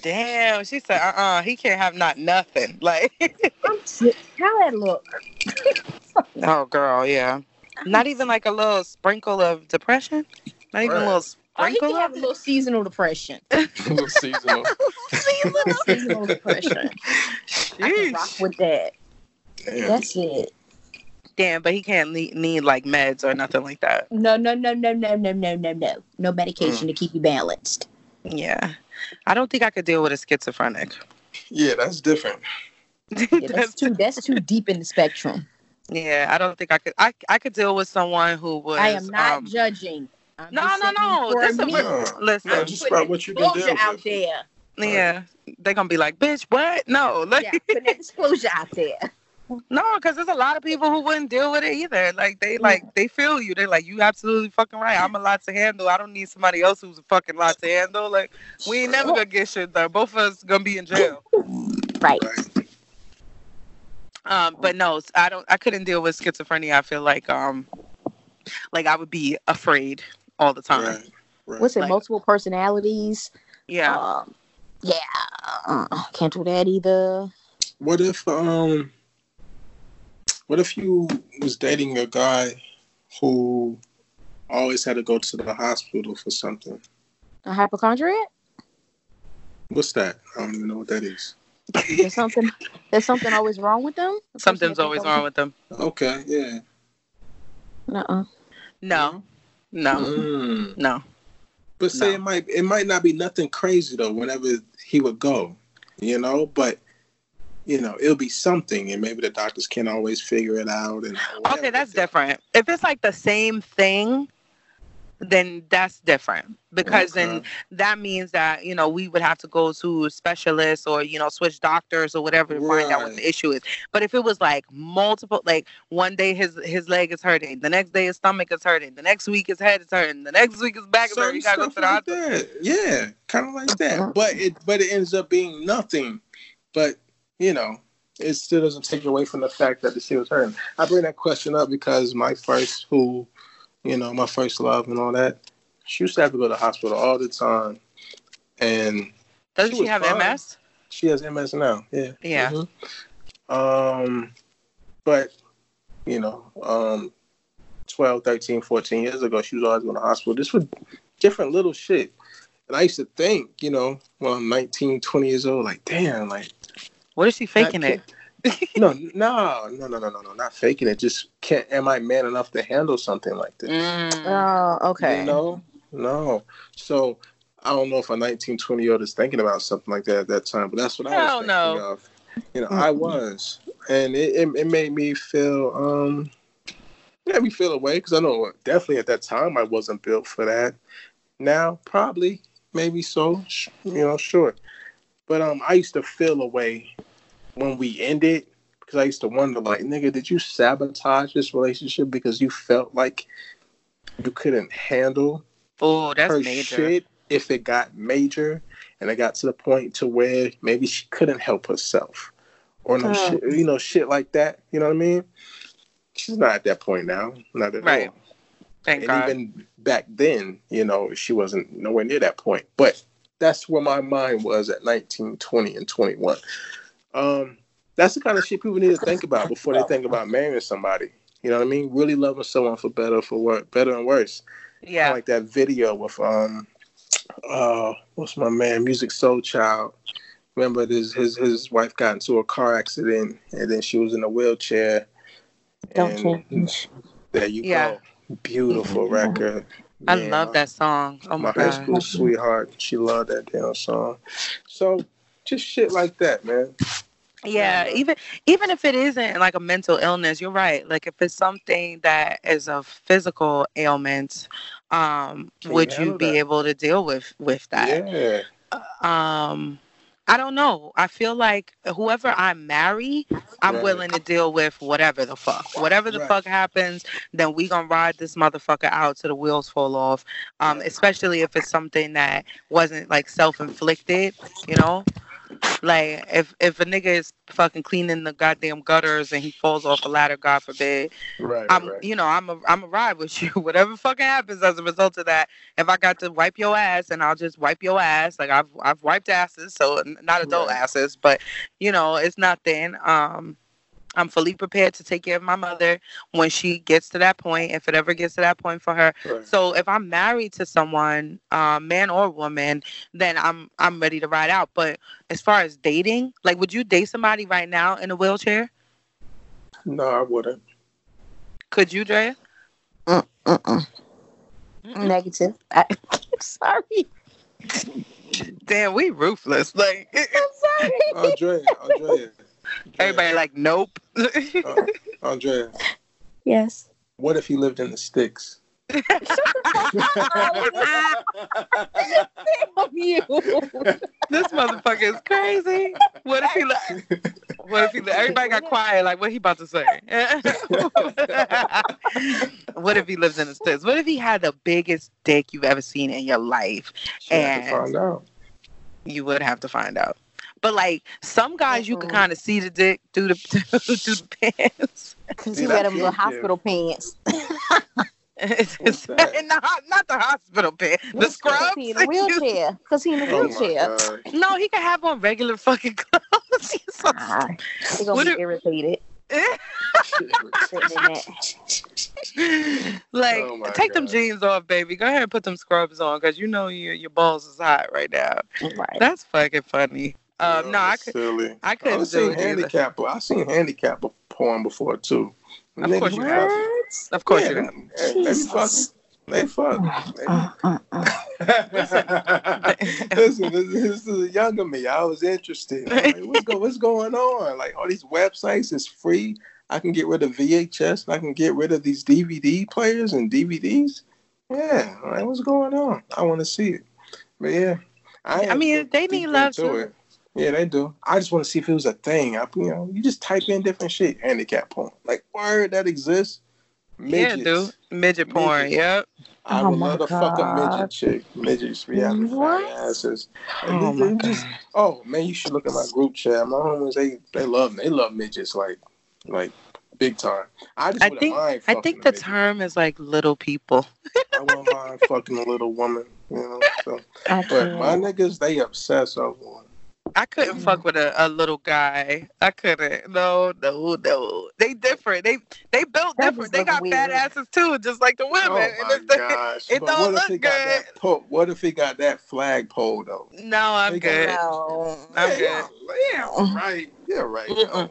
damn, she said, uh uh he can't have not nothing. Like, I'm sick. How that look? oh, girl, yeah. Not even like a little sprinkle of depression? Not even a Right. little Oh, he sprinkle can have a little seasonal depression. Little seasonal. Seasonal. seasonal depression. I can rock with that. Damn. That's it. Damn, but he can't need, need like meds or nothing like that. No, no, no, no, no, no, no, no, no. No medication to keep you balanced. Yeah. I don't think I could deal with a schizophrenic. Yeah, that's different. Yeah, that's too that's too deep in the spectrum. yeah, I don't think I could. I I could deal with someone who was. I am not um, judging. I'm No, no, no. for This is me, what- No, listen. no, just about what you can deal disclosure out with. there. Yeah, they're gonna be like, "Bitch, what? No, like, Yeah, put that disclosure out there. no," because there's a lot of people who wouldn't deal with it either. Like they like they feel you. They're like, "You absolutely fucking right. I'm a lot to handle. I don't need somebody else who's a fucking lot to handle. Like we ain't never gonna get shit done. Both of us gonna be in jail." Right. Right. Um, but no, I don't. I couldn't deal with schizophrenia. I feel like um, like I would be afraid all the time. Right. Right. What's it? Like- multiple personalities. Yeah. Um, yeah. Uh, can't do that either. What if um what if you was dating a guy who always had to go to the hospital for something? A hypochondriac? What's that? I don't even know what that is. There's something. There's something always wrong with them. The Something's always wrong with them. Okay, yeah. go- Uh-uh. No, no, Mm. no. But say No. it might it might not be nothing crazy though whenever he would go, you know, but you know, it'll be something and maybe the doctors can't always figure it out and Okay, that's different. If it's like the same thing, then that's different because then that means that you know we would have to go to specialists or you know switch doctors or whatever to find out what the issue is. But if it was like multiple, like one day his his leg is hurting, the next day his stomach is hurting, the next week his head is hurting, the next week his back is hurting, you gotta go to the like that. Yeah, kind of like that. Mhm. But it but it ends up being nothing. But you know, it still doesn't take away from the fact that the shit was hurting. I bring that question up because my first who, you know, my first love and all that, she used to have to go to the hospital all the time. And Doesn't she, was have fine. MS? she has MS now. Yeah. Yeah. Mhm. Um, but you know, um, 12, 13, 14 years ago, she was always going to hospital. This was different little shit. And I used to think, you know, when I'm 19, 20 years old, like, damn, like, What is she faking it? no, no, no, no, no, no, no, not faking it. Just can't. Am I man enough to handle something like this? Mm. Oh, okay. You know, no. So I don't know if a 19, 20 year old is thinking about something like that at that time, but that's what I Hell was no. thinking of. You know, I was, and it, it, it made me feel um, it made me feel away because I know definitely at that time I wasn't built for that. Now probably, maybe so, sh- you know, sure. But um, I used to feel away when we ended because I used to wonder, like, nigga, did you sabotage this relationship because you felt like you couldn't handle Oh, that's her major. shit if it got major and it got to the point to where maybe she couldn't help herself or no Oh. shit, you know, shit like that. You know what I mean? She's not at that point now, not at Right. all. Thank and God. even back then, you know, she wasn't nowhere near that point. But that's where my mind was at 19, 20, and 21. Um, that's the kind of shit people need to think about before they think about marrying somebody. You know what I mean? Really loving someone for better, for worse, better and worse. yeah. like that video with um uh what's my man Musiq Soulchild remember this his his wife got into a car accident and then she was in a wheelchair Don't and change. there you Yeah. go beautiful record I Man, love my- that song. Oh my, my high school sweetheart she loved that damn song so just shit like that man Yeah, Yeah. even even if it isn't like a mental illness, you're right. Like if it's something that is a physical ailment, um, Can you would you be that? able to deal with with that? yeah Um, I don't know. I feel like whoever I marry, I'm Right. willing to deal with whatever the fuck. Whatever the Right. fuck happens, then we gonna ride this motherfucker out till the wheels fall off. Um, especially if it's something that wasn't like self inflicted, you know? Like if if a nigga is fucking cleaning the goddamn gutters and he falls off a ladder, God forbid, right I'm right you know I'm a I'm a ride with you. Whatever fucking happens as a result of that, if I got to wipe your ass, and I'll just wipe your ass. Like I've I've wiped asses, so not adult Right. asses, but you know it's nothing. Um, I'm fully prepared to take care of my mother when she gets to that point, if it ever gets to that point for her. right. So if I'm married to someone, uh, man or woman, then I'm I'm ready to ride out. But as far as dating, like, would you date somebody right now in a wheelchair? no i wouldn't Could you, Drea? Mm-mm. Negative. I, sorry. Damn, we ruthless. Like I'm sorry. andrea andrea everybody, like, nope. Uh, andrea Yes. what if he lived in the sticks Damn you. this motherfucker is crazy. What if he? Li- what if he? Li- everybody got quiet. Like, what he about to say? what if he lives in the sticks? What if he had the biggest dick you've ever seen in your life? She had to And- find out. You would have to find out. But like some guys, you can kind of see the dick through the through the pants. Because See, he wear that's them little hospital pants. It's- What's that? not, not the hospital pants. The Because scrubs. he in a wheelchair. Because he in a Oh wheelchair. God. No, he can have on regular fucking clothes. He's so Ah, he gonna What be if- irritated sitting in that. like, Oh my take them jeans off, baby. Go ahead and put them scrubs on, cause you know your your balls is hot right now. Right. That's fucking funny. Um, Yo, no, I that's could. silly. I couldn't I've do seen it handicap. I've seen handicap porn before too. Of Niggas course you have- have. Of course yeah, you they- have. They, they fuck. They fuck. They- Uh, uh, uh. Listen, this, this is a younger me. I was interested. Like, what's, go, what's going on? Like all these websites is free. I can get rid of VHS. And I can get rid of these DVD players and DVDs. Yeah, like what's going on? I want to see it. But yeah, I ain't mean, they need love into too. it. Yeah, they do. I just want to see if it was a thing. I, you know, you just type in different shit. Handicap porn, like word that exists. Yeah, Midgets. dude. Midget porn. Midgets. Yep. I Oh would my love to fuck a midget chick. Midgets be having What? fat asses. And Oh they- my they just, oh man, you should look at my group chat. My homies, they they love they love midgets like like big time. I just I wouldn't think- mind I think the midget. term is like little people. I wouldn't mind fucking a little woman, you know. So, but my niggas, they obsess over one. I couldn't fuck mm. with a, a little guy. I couldn't. No, no, no. They different. They they built That different. They look got fat weird. asses too, just like the women. Oh my it's the- gosh! it but don't what look if he got good. that? Po- what if he got that flag pole though? no, I'm They got- good. No. I'm yeah, good. Yeah, right. Yeah, right. Mm-mm.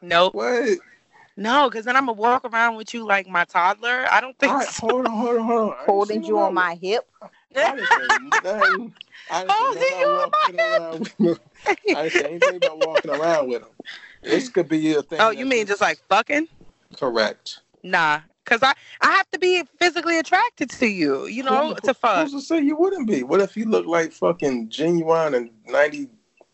Nope. What? No, because then I'm gonna walk around with you like my toddler. I don't think All right, so. hold on, hold on, hold on. Holding you on my hip. I didn't say didn't Holding oh, say you on nothing about walking I didn't say anything about walking around with him. This could be a thing. oh, you mean just like fucking? correct? Nah, because I I have to be physically attracted to you. You know, Who- to fuck. Who's to say you wouldn't be? What if he looked like fucking Ginuwine and ninety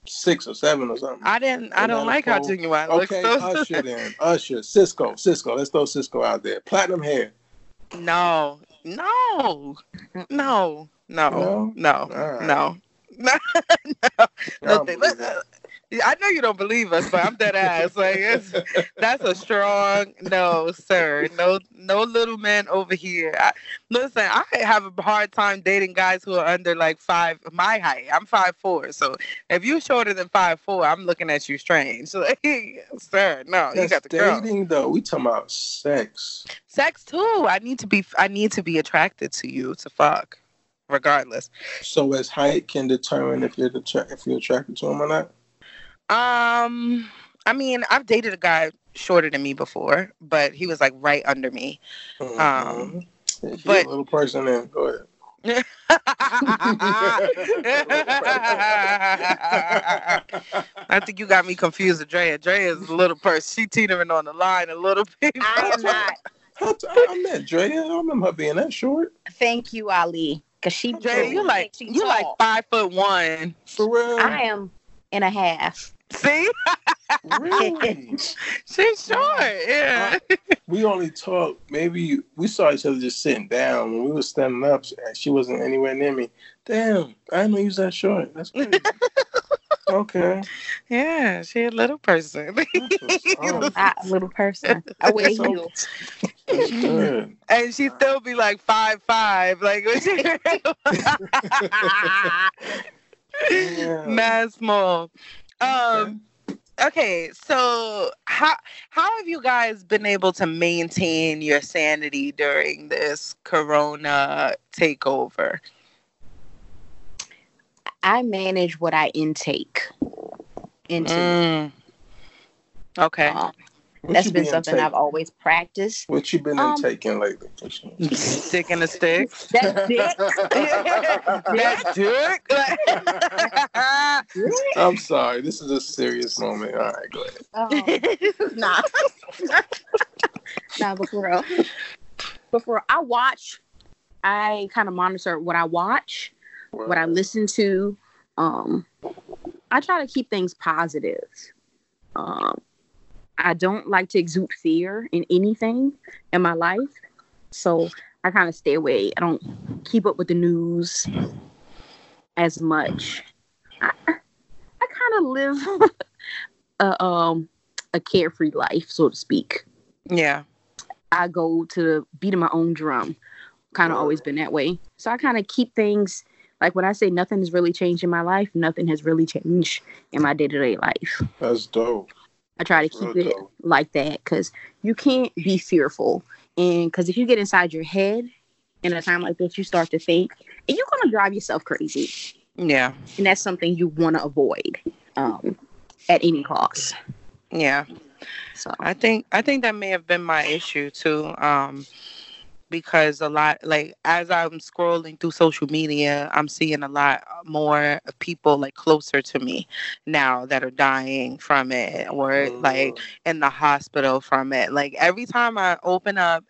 six or seven or something? I didn't. I You're don't like how pole. Ginuwine looks. Okay, So- Usher then. Usher, Sisqó, Sisqó. Let's throw Sisqó out there. Platinum hair. No, no, no, no, No? no, right. no, no, no. I no don't th- believe listen, I know you don't believe us, but I'm dead ass. Like it's, that's a strong no, sir. No, no little man over here. I, listen, I have a hard time dating guys who are under like five my height. I'm five four, so if you're shorter than five four, I'm looking at you strange. Like, sir, no, you That's got the girl. dating though. We talking about sex. Sex too. I need to be. I need to be attracted to you to fuck, regardless. So as height can determine if you're the if you're attracted to him or not. Um, I mean, I've dated a guy shorter than me before, but he was like right under me. Mhm. Yeah, but- a little person then. Go ahead. I think you got me confused with Drea. Drea is a little person. She teetering on the line a little bit. I am not. I, I met Drea. I remember her being that short. Thank you, Ali. Cause she Drea, you like she's you like five foot one. For real? I am and a half. See, really? she's short. Yeah. Uh, we only talked. Maybe we saw each other just sitting down when we were standing up. and She wasn't anywhere near me. Damn, I didn't know you was that short. That's crazy. okay. Yeah, she a little person. Oh, I, little person. I wear So- heels. and she still be like five five, like when Yeah. mad small. Um. Okay, so how how have you guys been able to maintain your sanity during this Corona takeover? I manage what I intake into. Mm. Okay. Um, What that's you been been something intaking? I've always practiced. What you been Um, intaking lately? Sticking the stick. That's it. That dick. I'm sorry. This is a serious moment. All right, go ahead. Um, nah. nah, but for real. But for real, I watch, I kind of monitor what I watch, what I listen to. Um, I try to keep things positive. Um, I don't like to exude fear in anything in my life. So I kind of stay away. I don't keep up with the news as much. I, I kind of live a, um, a carefree life, so to speak. yeah. I go to the beat of my own drum. Kind of always been that way. So I kind of keep things like when I say nothing has really changed in my life, nothing has really changed in my day to day life. That's dope. I try to Real keep it dope. like that because you can't be fearful. And because if you get inside your head in a time like this, you start to think, and you're going to drive yourself crazy. Yeah. And that's something you want to avoid um, at any cost. Yeah. So, I think I think that may have been my issue too. Um because a lot like as I'm scrolling through social media, I'm seeing a lot more people like closer to me now that are dying from it or like mm. in the hospital from it. Like every time I open up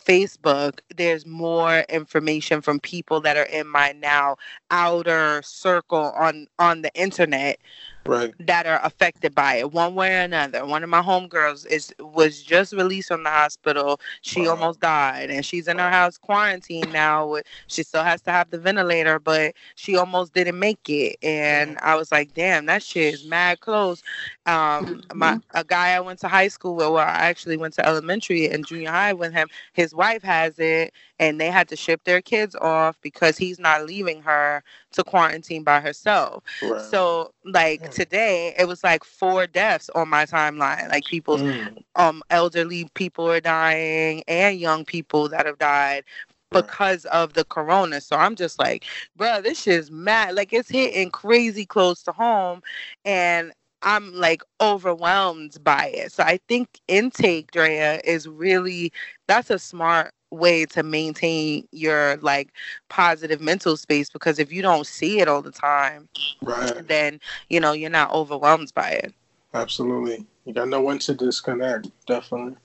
Facebook, there's more information from people that are in my now outer circle on on the internet Right. that are affected by it one way or another. One of my homegirls is was just released from the hospital. She Wow. almost died, and she's in her house quarantined now. With she still has to have the ventilator, but she almost didn't make it. And I was like, damn, that shit is mad close. Um, my a guy I went to high school with, well, I actually went to elementary and junior high with him. His wife has it, and they had to ship their kids off because he's not leaving her to quarantine by herself. Right. So like Mm. today, it was like four deaths on my timeline. Like people, Mm, um, elderly people are dying and young people that have died because of the corona. So I'm just like, bro, this shit is mad. Like it's hitting crazy close to home, and I'm like overwhelmed by it. So I think intake, Drea, is really that's a smart way to maintain your like positive mental space because if you don't see it all the time Right. then you know you're not overwhelmed by it Absolutely. You got no one to disconnect. Definitely.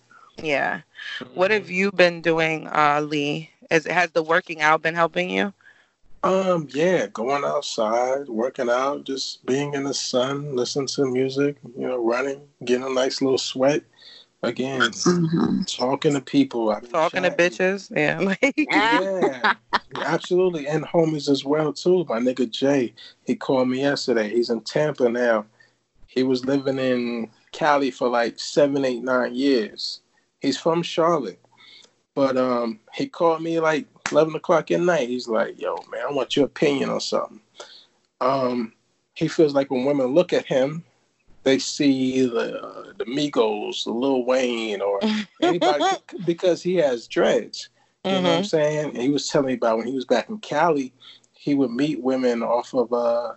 yeah what have you been doing uh lee Is, has the working out been helping you Um, yeah, going outside, working out, just being in the sun, listening to music, you know, running, getting a nice little sweat. Again, Mhm. talking to people. I've been talking to bitches yeah like Yeah, absolutely. And homies as well too. My nigga Jay, he called me yesterday. He's in Tampa now. He was living in Cali for like seven, eight, nine years. He's from Charlotte. But um he called me like eleven o'clock at night. He's like, yo, man, I want your opinion on something. Um, he feels like when women look at him, they see the the Migos, the Lil Wayne, or anybody because he has dreads. You know what I'm Mhm. saying? And he was telling me about when he was back in Cali, he would meet women off of uh,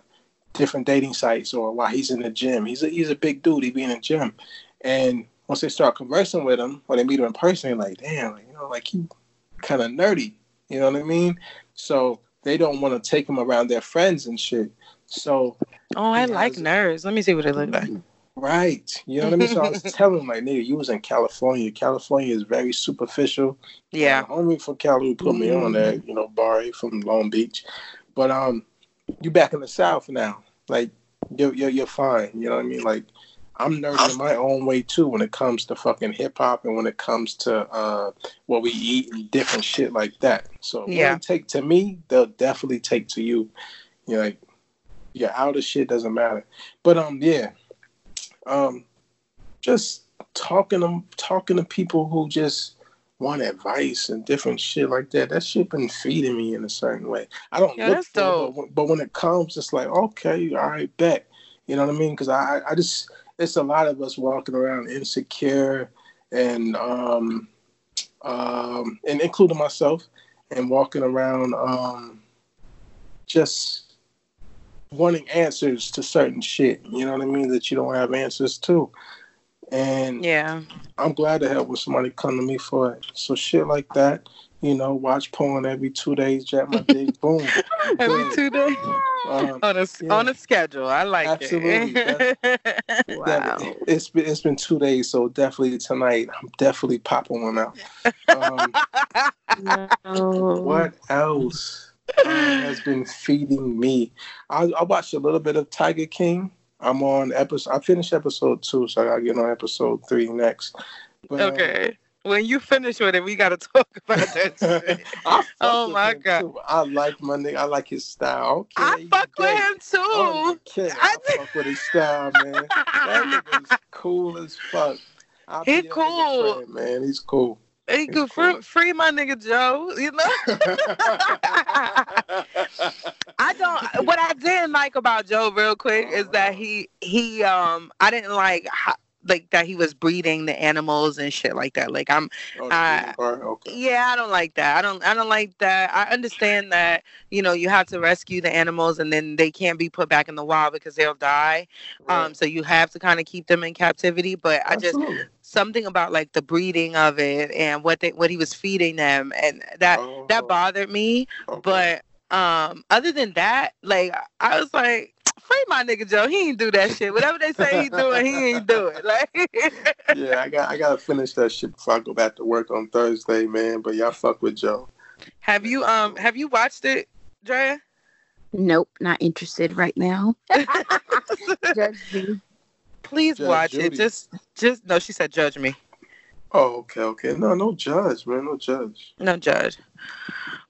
different dating sites or while he's in the gym. He's a, he's a big dude. He be in the gym, and once they start conversing with him, or they meet him in person, they're like, damn, you know, like he kind of nerdy. You know what I mean? So they don't want to take him around their friends and shit. So oh i like nerds let me see what it look like Right. You know what I mean? So I was telling my like, nigga, you was in California. California is very superficial. yeah My homie from Cali who put me on that, you know, Barry from Long Beach. But um you back in the South now. Like you're you're, you're fine. You know what I mean? Like I'm nerdy in my own way too when it comes to fucking hip hop and when it comes to uh what we eat and different shit like that. So Yeah. they take to me, they'll definitely take to you. You know, like your outer shit doesn't matter. But um yeah. Um just talking to talking to people who just want advice and different shit like that. That shit been feeding me in a certain way. I don't Yeah, look for it, but, when- but when it comes, it's like okay, all right, bet. You know what I mean? Because I I just it's a lot of us walking around insecure and um um and including myself and walking around um just wanting answers to certain shit. You know what I mean? That you don't have answers to. And yeah I'm glad to have when somebody come to me for it. So shit like that, you know, watch porn every two days, jack my dick, boom. every Good. two days Um, on a yeah. on a schedule i like Absolutely. it Wow. that- it's been it's been two days, so definitely tonight I'm definitely popping one out. Um, what else uh, has been feeding me? I, I watched a little bit of Tiger King. I'm on episode. I finished episode two, so I gotta get on episode three next. But, um, okay when you finish with it we gotta talk about that shit. Oh my God. too. I like my nigga. I like his style. Okay, i fuck with him too Oh, okay. I, I- fuck with his style, man. That nigga's cool as fuck. I'll He be that nigga cool. friend, man. He's cool. He good cool. free, free my nigga Joe. You know, I don't. What I didn't like about Joe, real quick, is that he he um I didn't like how, like that he was breeding the animals and shit like that. Like I'm Oh, part? Okay. yeah, I don't like that. I don't I don't like that. I understand that you know you have to rescue the animals and then they can't be put back in the wild because they'll die. Um, so you have to kind of keep them in captivity. But I just something about like the breeding of it and what they what he was feeding them and that Oh, that bothered me okay. but um other than that like i was like free my nigga joe he ain't do that shit whatever they say he doing he ain't do it like yeah, I got I gotta finish that shit before I go back to work on Thursday, man. But y'all fuck with Joe. have you um have you watched it drea Nope, not interested right now. Judge me. Please Judge watch Judy. it. Just, just no. She said, "Judge me." Oh, okay, okay. No, no judge, man. No judge. No judge.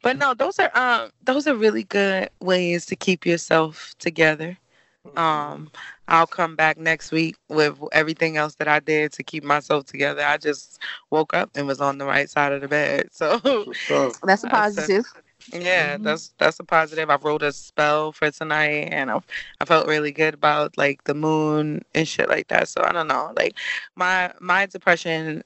But no, those are um those are really good ways to keep yourself together. Um I'll come back next week with everything else that I did to keep myself together. I just woke up and was on the right side of the bed. So What's? That's a That's a- positive. Yeah, Mhm. that's that's a positive. I wrote a spell for tonight and I, I felt really good about like the moon and shit like that. So I don't know. Like my my depression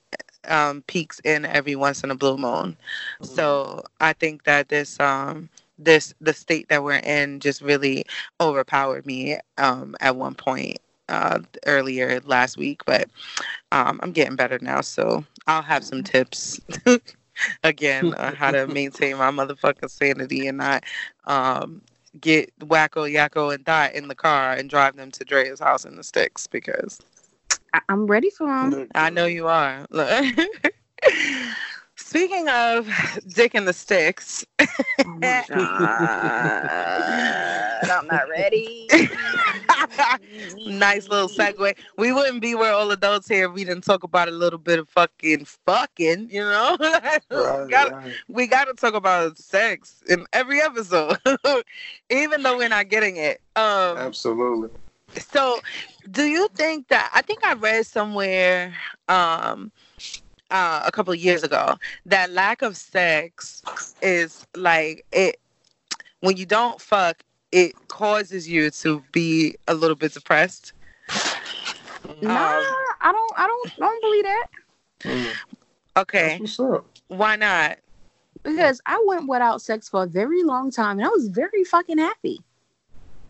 um peaks in every once in a blue moon. So I think that this um this the state that we're in just really overpowered me um at one point uh earlier last week, but um I'm getting better now, so I'll have some tips again on how to maintain my motherfucking sanity and not um get Wakko Yakko and dot in the car and drive them to Dre's house in the sticks because I- I'm ready for them. I know you are. Look. Speaking of dick in the sticks, Oh my god, I'm not ready. nice little segue. We wouldn't be where all adults here if we didn't talk about a little bit of fucking fucking, you know? Right, Gotta- right. we got to talk about sex in every episode, even though we're not getting it. Um, Absolutely. so, do you think that I think I read somewhere um, uh, a couple of years ago that lack of sex is like it when you don't fuck, it causes you to be a little bit depressed. Nah, Um, I don't. I don't. I don't believe that Mm. Okay, what's up. why not? because I went without sex for a very long time and I was very fucking happy.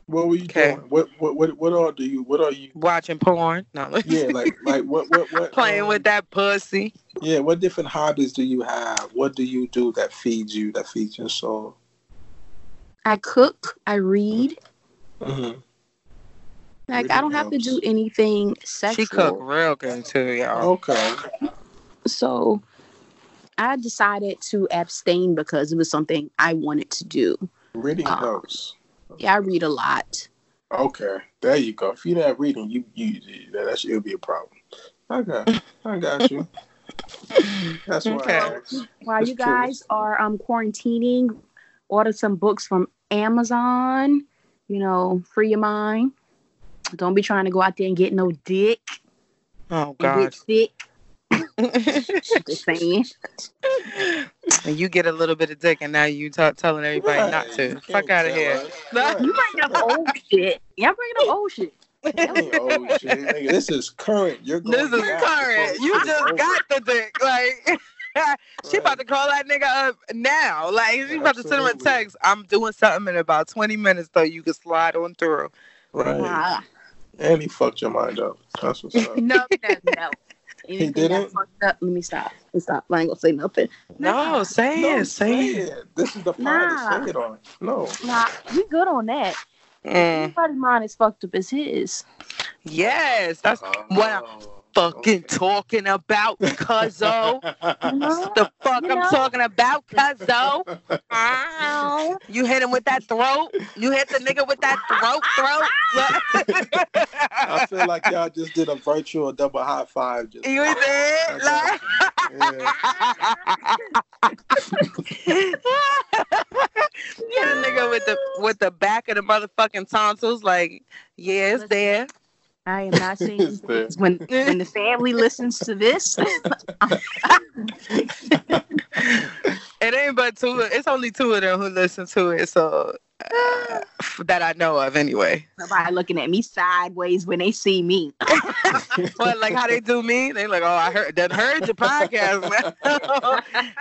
What were you Okay. doing? What what what what all do you what are you Watching porn? No. yeah, like like what what what Playing um, with that pussy. Yeah, what different hobbies do you have? What do you do that feeds you, that feeds your soul? I cook. I read. Mm-hmm. Like I don't have to do anything sexual. She cook real good too, y'all. Okay. So I decided to abstain because it was something I wanted to do. Reading Uh, helps. Yeah, I read a lot. Okay, there you go. If you're not reading, you you that that should be a problem. Okay, I got you. That's why. Okay. I asked. While Just you guys are um quarantining, order some books from Amazon. You know, free your mind. Don't be trying to go out there and get no dick Oh God. get sick. Just saying. and you get a little bit of dick, and now you t- telling everybody Right, not to. can't Fuck out of here. us. Right. You bring up old shit. Y'all bringing up old shit. That ain't old shit, nigga. This is current. You're going This is current. You just Old. got the dick. Like she about to call that nigga up now. Like she about to send him a text. I'm doing something in about 20 minutes, though. You can slide on through. right. And he fucked your mind up. That's what's up. No, no, no. Anything that didn't? fucked up, let me stop. Let me stop. I ain't gonna say nothing. No, say no, it. Say it. This is the part Nah. to say it on. No. Nah, we good on that. Mm. Everybody's mind is fucked up as his. Yes, that's what I'm Oh, fucking okay. talking about, cuzzo. know? the fuck You I'm know? talking about, cuzzo. Ow. You hit him with that throat. You hit the nigga with that throat, throat. I feel like y'all just did a virtual double high five. Just you did? Like... Hit a nigga with the with the back of the motherfucking tonsils, like, yeah, it's there. I am not saying Is when when the family listens to this. It ain't but two. It's only two of them who listen to it, so that I know of, anyway. Somebody looking at me sideways when they see me. But like how they do me, they like, oh, I heard that heard your podcast, man.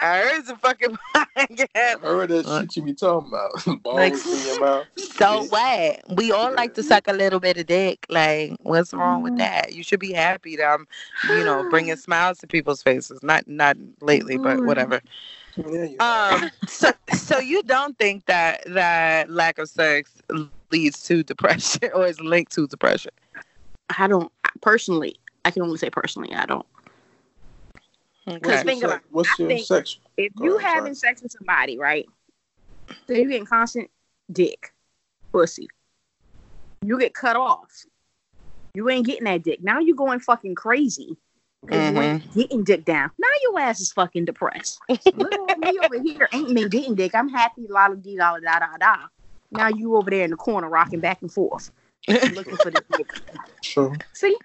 I heard the fucking I podcast. heard that shit you be talking about. Balls Like- in your mouth. So what? We all like to suck a little bit of dick. Like, what's wrong with mm-hmm. that? You should be happy that I'm, you know, bringing smiles to people's faces. Not not lately, but whatever. Yeah, Um. So so you don't think that that lack of sex leads to depression or is linked to depression? I don't personally. I can only say personally. I don't. Okay. Think sex, about what's I your think- sex? If Go you ahead, having sex with somebody, right? So you getting constant dick. pussy. You get cut off. You ain't getting that dick. Now you going fucking crazy. Because you mm-hmm. ain't getting dick down. Now your ass is fucking depressed. Little old me over here ain't been getting dick. I'm happy, la la dee la da da da. Now you over there in the corner rocking back and forth. Looking for the dick. True. See?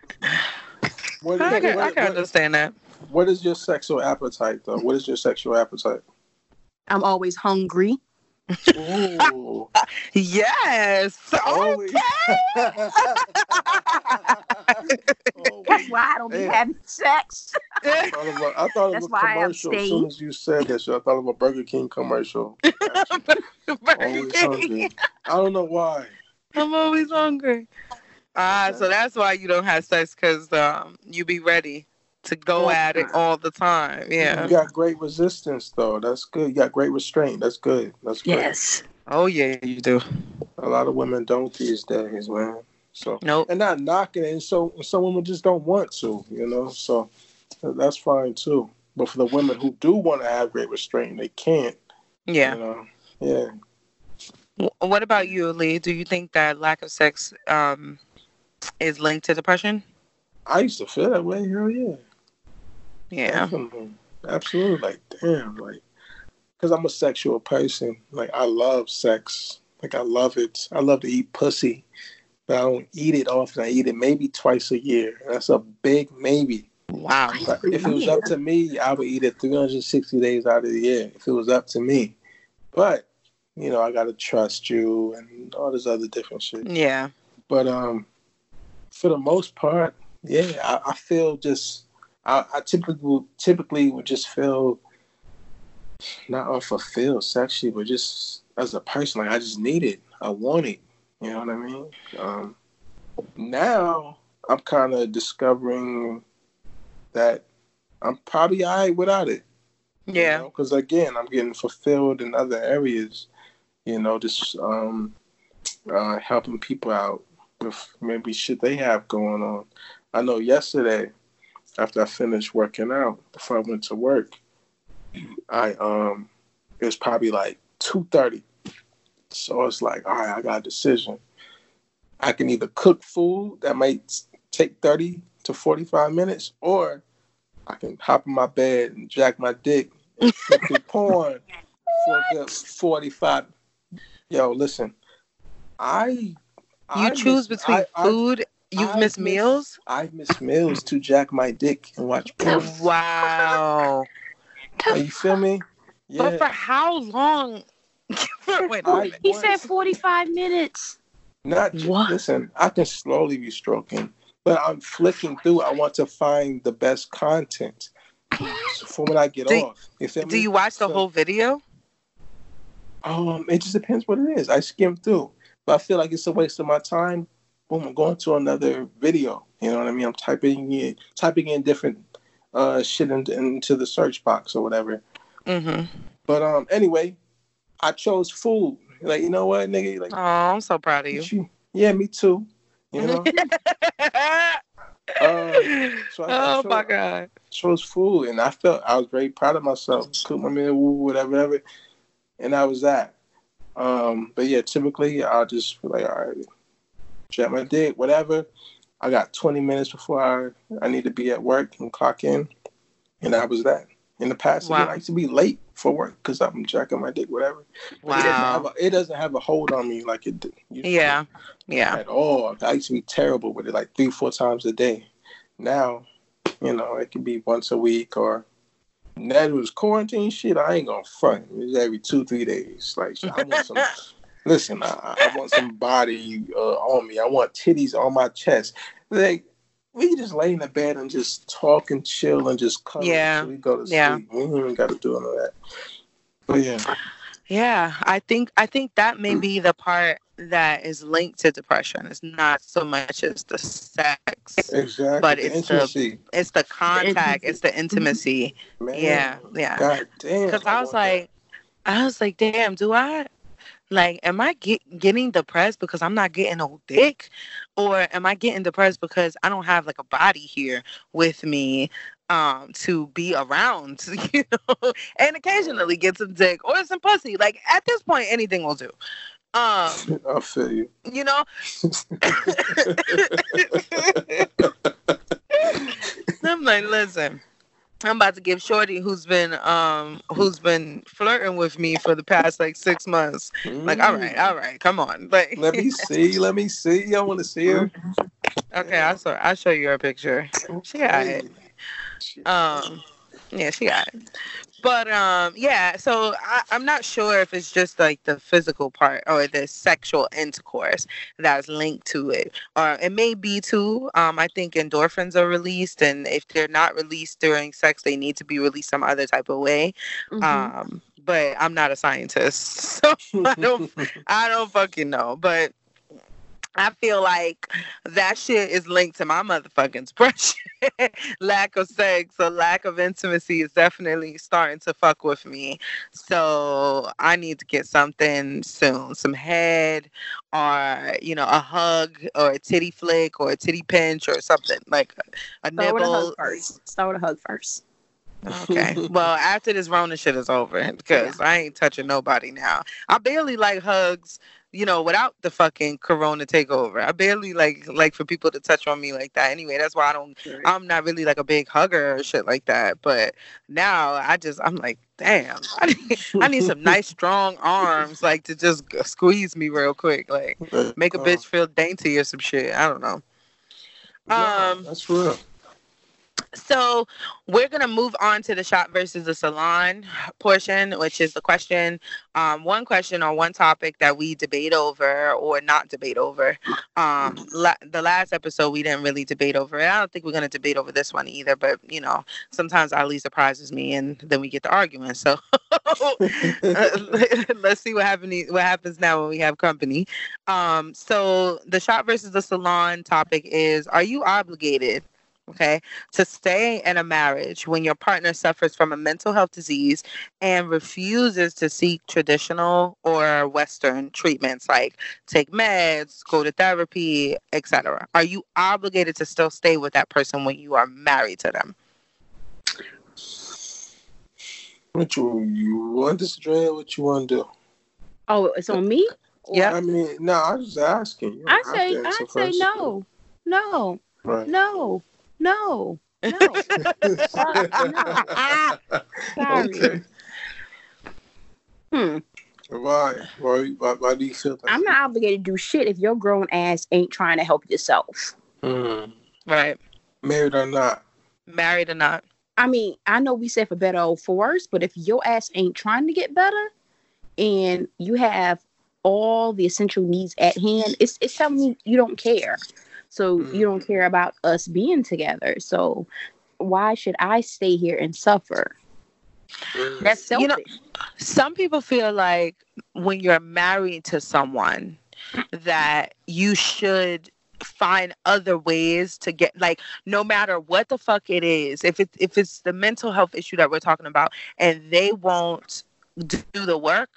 What, I is- can, I can what- understand that. what is your sexual appetite though? What is your sexual appetite? I'm always hungry. Ooh. Yes. Always. Okay. That's why I don't be Yeah. having sex. I thought of a, I thought of a commercial. As soon as you said that, shit, I thought of a Burger King commercial. Always hungry. I don't know why. I'm always hungry. Ah, so that's why you don't have sex because um, you be ready to go All at it all the time. Yeah. You got great resistance though. That's good. You got great restraint. That's good. That's good. Yes. Oh yeah, you do. A lot of women don't these days, man. So Nope. and not knocking it. And so some women just don't want to, you know. So that's fine too. But for the women who do want to have great restraint, they can't. Yeah. You know. Yeah. What about you, Lee? Do you think that lack of sex um, is linked to depression? I used to feel that way. Hell yeah. Yeah. Definitely. Absolutely. Like, damn, like, because I'm a sexual person. Like, I love sex. Like, I love it. I love to eat pussy, but I don't eat it often. I eat it maybe twice a year. That's a big maybe. Wow. But if it was up to me, I would eat it 360 days out of the year. If it was up to me. But, you know, I got to trust you and all this other different shit. Yeah. But um, for the most part, yeah, I, I feel just I, I typically typically would just feel not unfulfilled sexually, but just as a person, like I just need it. I want it. You know what I mean? Um, now I'm kind of discovering that I'm probably alright without it. Yeah. Because again, I'm getting fulfilled in other areas. You know, just um, uh, helping people out with maybe shit they have going on. I know yesterday, after I finished working out, before I went to work, I um, it was probably like two thirty. So it's like, all right, I got a decision. I can either cook food that might take thirty to forty five minutes, or I can hop in my bed and jack my dick and through porn for a good forty five. Yo, listen, I You I choose between I- food. You've I missed miss- meals. I've missed meals to jack my dick and watch porn. Wow. Are you feel me? But for how long? Wait a I- minute. He said 45 minutes. Not j- What? listen. I can slowly be stroking, but I'm flicking through. I want to find the best content for when I get Do- off. You feel Do me? you watch the So- whole video? Um, it just depends what it is. I skim through, but I feel like it's a waste of my time. Boom, I'm going to another video. You know what I mean? I'm typing in typing in different uh shit in, into the search box or whatever. Mm-hmm. But um, anyway, I chose food. Like you know what, nigga? Like Oh, I'm so proud of you. you- yeah, me too. You know, Uh, so I, I oh my chose, god. chose food, and I felt I was very proud of myself. Cooked my meal, whatever, whatever, and that was that. Um, but yeah, typically I'll just be like, all right, check my dick, whatever. I got 20 minutes before I, I need to be at work and clock in, and that was that. In the past, again, I used to be late for work because I'm jacking my dick, whatever. But It doesn't, have Wow. a, it doesn't have a hold on me like it did. Yeah. Yeah. at all. I used to be terrible with it, like three, four times a day. Now, you know, it can be once a week or that was quarantine shit. I ain't gonna front. It was every two, three days. Like I want some. listen, I, I want some body uh, on me. I want titties on my chest. Like we just lay in the bed and just talk and chill and just cuddle Yeah. we go to Yeah. sleep. We ain't even got to do all of that. But yeah, Yeah, I think I think that may be the part that is linked to depression. It's not so much as the sex. exactly. But it's the- intimacy, It's the contact, it's the intimacy. man. Yeah, yeah. God damn. Cuz I was want that. like I was like, "Damn, do I like am I get, getting depressed because I'm not getting no dick or am I getting depressed because I don't have like a body here with me um to be around, you know, and occasionally get some dick or some pussy. Like at this point anything will do. Um, I feel you. you know. I'm like, listen. I'm about to give Shorty, who's been um, who's been flirting with me for the past like six months. Like, all right, all right, come on. Like, Let me see. Let me see. I want to see her. okay, I'll show, I'll show you her picture. She got it. Um, yeah, she got it. But um, yeah. So I, I'm not sure if it's just like the physical part or the sexual intercourse that's linked to it, or it may be too. Um, I think endorphins are released, and if they're not released during sex, they need to be released some other type of way. Mhm. Um, but I'm not a scientist, so I don't I don't fucking know. But I feel like that shit is linked to my motherfucking depression. lack of sex or lack of intimacy is definitely starting to fuck with me. So I need to get something soon. Some head or, you know, a hug or a titty flick or a titty pinch or something. Like a, Start with a hug first. Start with a hug first. Okay. well, after this Rona shit is over, because I ain't touching nobody now. I barely like hugs, you know, without the fucking Corona takeover. I barely like like for people to touch on me like that. Anyway, that's why I don't. I'm not really like a big hugger or shit like that. But now I just I'm like, damn, I need, I need some nice strong arms like to just squeeze me real quick, like make a bitch feel dainty or some shit. I don't know. um, that's real. So we're gonna move on to the shop versus the salon portion, which is the question, um, one question on one topic that we debate over or not debate over. Um, la- the last episode we didn't really debate over it. I don't think we're gonna debate over this one either. But you know, sometimes Ali surprises me, and then we get to arguing. So let's see what happens. What happens now when we have company? Um, so the shop versus the salon topic is: Are you obligated? Okay, to stay in a marriage when your partner suffers from a mental health disease and refuses to seek traditional or Western treatments like take meds, go to therapy, etc. Are you obligated to still stay with that person when you are married to them? What you you want this, Dre? What you want to do? Oh, it's on me? Yeah. I mean, no, I was asking. You don't I say I say no. No. Right. No. No. No. Sorry. okay. Hmm. Why? Why? Why, why do you feel that? I'm not obligated to do shit if your grown ass ain't trying to help yourself. Mm. Right. Married or not? Married or not? I mean, I know we said for better or for worse, but if your ass ain't trying to get better and you have all the essential needs at hand, it's it's telling me you don't care. So Mm. you don't care about us being together. So why should I stay here and suffer? Mm. That's selfish. You know- some people feel like when you're married to someone that you should find other ways to get like no matter what the fuck it is if it's if it's the mental health issue that we're talking about and they won't do the work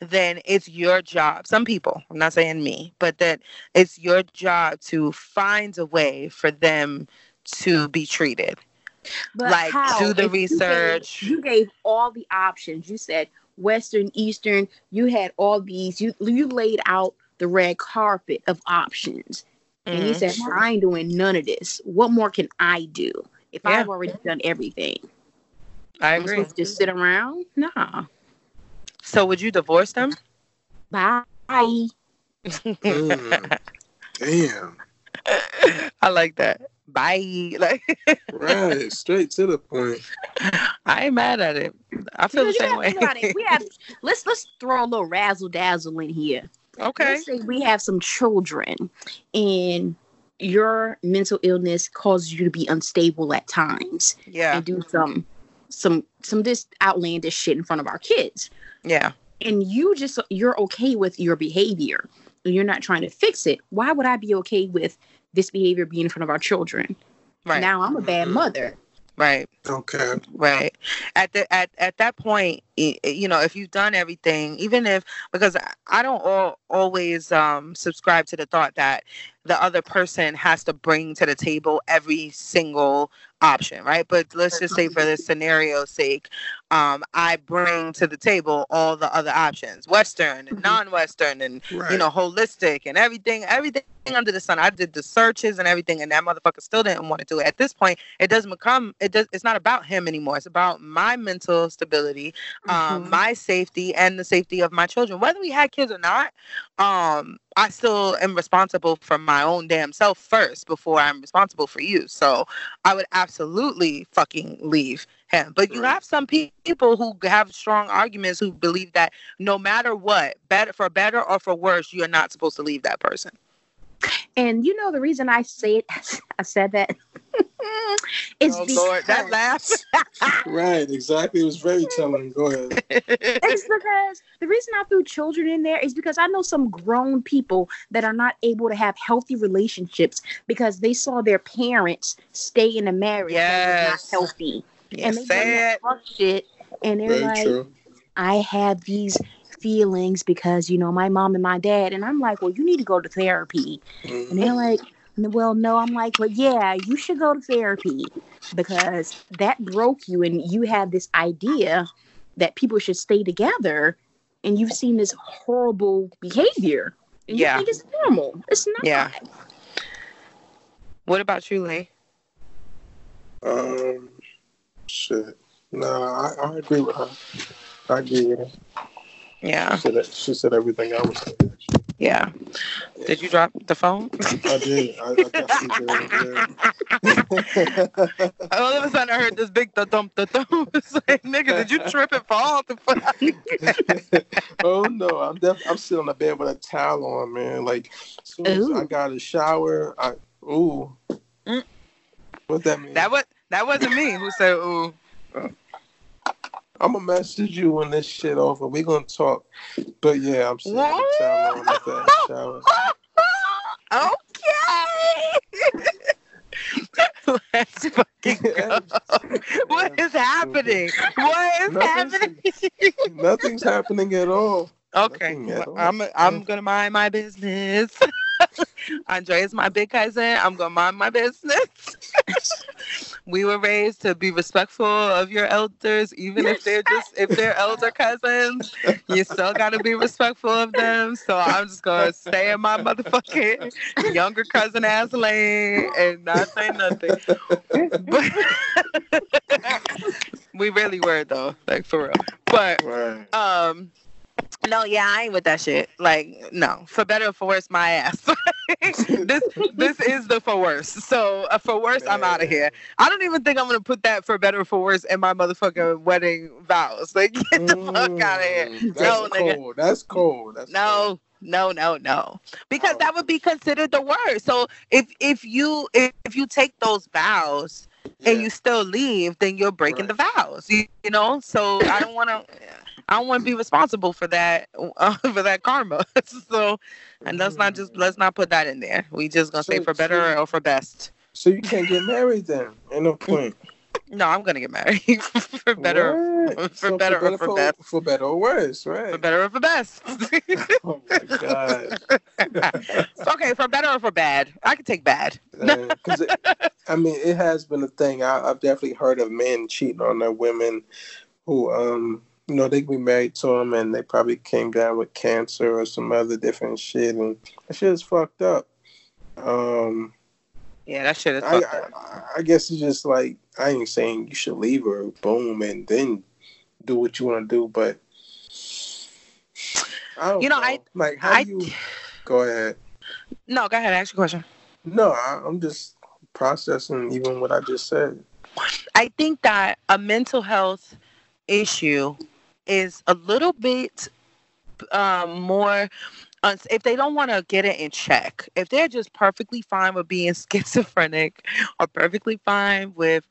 then it's your job some people i'm not saying me but that it's your job to find a way for them to be treated But like, how? do the If you gave- research. You gave, all the options. You said Western, Eastern. You had all these. You you laid out the red carpet of options, and you Mhm. said, "I ain't doing none of this. What more can I do if Yeah. I've already done everything? i I'm agree just sit around? Nah. So would you divorce them Bye. Mm. Damn. I like that. Bye. Like Right. Straight to the point. I ain't mad at it. I feel the Because you same way. think about it. We have let's let's throw a little razzle dazzle in here. okay. Let's say we have some children and your mental illness causes you to be unstable at times Yeah. and do some some some this outlandish shit in front of our kids. Yeah. And you just you're okay with your behavior and you're not trying to fix it. Why would I be okay with this behavior being in front of our children? Right. Now I'm a bad Mhm. mother. Right. Okay. Right. At the at at that point, you know, if you've done everything, even if because I- I don't all, always um subscribe to the thought that the other person has to bring to the table every single option, right? But let's just say for the scenario's sake, um, I bring to the table all the other options, Western and non-Western, and Right. you know, holistic and everything, everything under the sun. I did the searches and everything, and that motherfucker still didn't want to do it. At this point, it doesn't become it does. It's not about him anymore. It's about my mental stability, um, Mhm. my safety, and the safety of my children. Whether we had kids or not, um, I still am responsible for my own damn self first before I'm responsible for you. So I would absolutely fucking leave him. But you have some pe- people who have strong arguments who believe that no matter what, better for better or for worse, you are not supposed to leave that person. And you know the reason I say it, I said that is oh because Lord, that laugh. Right, exactly. It was very telling. Go ahead. it's because the reason I threw children in there is because I know some grown people that are not able to have healthy relationships because they saw their parents stay in a marriage that was not healthy. Yeah, and they done say that it. shit and they're Very like, true. I have these feelings because you know my mom and my dad and I'm like, well, you need to go to therapy. Mhm. And they're like, well, no. I'm like, well, yeah, you should go to therapy because that broke you, and you have this idea that people should stay together, and you've seen this horrible behavior. And Yeah. you think it's normal. It's not. Yeah. What about you, Lee? Um, shit. No, I, I agree with her. I agree with her. Yeah, She said, that- she said everything I was saying. yeah. Did you drop the phone? I did. I, I All of a sudden, I heard this big thump the thump. It's like, nigga, did you trip and fall? The fuck? oh no, I'm def- I'm sitting on the bed with a towel on, man. Like as soon as I got a shower, I ooh. Mm. What that mean? That was that wasn't me who said ooh. I'm gonna message you when this shit over. We gonna talk. But yeah, I'm sitting with a towel on after that shower. okay. Let's fucking go. What is happening? What is happening? Nothing's- Nothing's happening at all. Okay, Nothing at all. I'm I'm gonna mind my business. Andre is my big cousin. I'm gonna mind my business. we were raised to be respectful of your elders, even if they're just if they're elder cousins. You still gotta be respectful of them. So I'm just gonna stay in my motherfucking younger cousin ass lane and not say nothing. But we really were though, like for real. But um, no, yeah, I ain't with that shit. Like, no, for better or for worse, my ass. this this is the for worse. So uh, for worse, I'm out of here. I don't even think I'm gonna put that for better or for worse in my motherfucking wedding vows. Like, get the fuck out of here. Mm, That's No, nigga. cold. That's cold. That's cold. No, no, no, no. Because Oh. that would be considered the worst. So if if you if, if you take those vows and you still leave, then you're breaking Right. the vows. You, you know. So I don't want to. I don't want to be responsible for that uh, for that karma. so, and let's not just let's not put that in there. We just gonna say for better so- or for best. So you can't get married then? No point. No, I'm gonna get married for better, What? for better or for best. For better or worse, right? for better or for best. Oh my god. okay, for better or for bad. I can take bad. Because I mean, it has been a thing. I, I've definitely heard of men cheating on their women, who um, know, they can be married to them and they probably came down with cancer or some other different shit, and that shit is fucked up. Um, Yeah, that shit is I. I, I guess it's just like I ain't saying you should leave her, boom, and then do what you want to do, but I don't You know, I- like how I you go ahead. no, go ahead. Ask your question. No, I, I'm just processing even what I just said. I think that a mental health issue is a little bit um, more. If they don't want to get it in check, if they're just perfectly fine with being schizophrenic or perfectly fine with,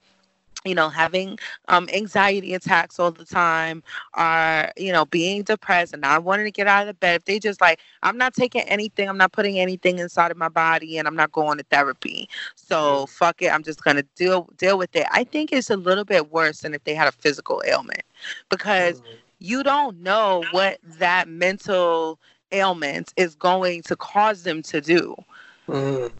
you know, having um, anxiety attacks all the time, or you know, being depressed and not wanting to get out of the bed, if they just like, I'm not taking anything, I'm not putting anything inside of my body, and I'm not going to therapy, so fuck it. I'm just gonna deal deal with it. I think it's a little bit worse than if they had a physical ailment because you don't know what that mental ailment is going to cause them to do. Mm.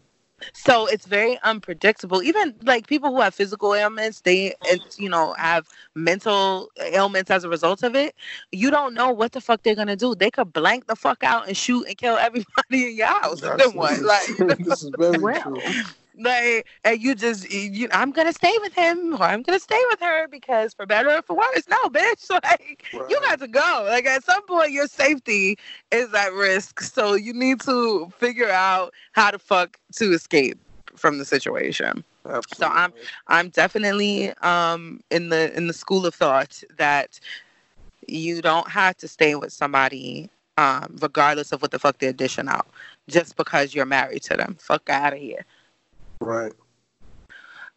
So it's very unpredictable. Even like people who have physical ailments, they you know have mental ailments as a result of it. You don't know what the fuck they're gonna do. They could blank the fuck out and shoot and kill everybody in your house. Like this is very Well. true. Like and you just you I'm gonna stay with him or I'm gonna stay with her because for better or for worse. No, bitch. Like you got to go. Like at some point your safety is at risk. So you need to figure out how to fuck to escape from the situation. Absolutely. I'm- I'm definitely um in the in the school of thought that you don't have to stay with somebody um regardless of what the fuck they're dishing out just because you're married to them. Fuck out of here. Right.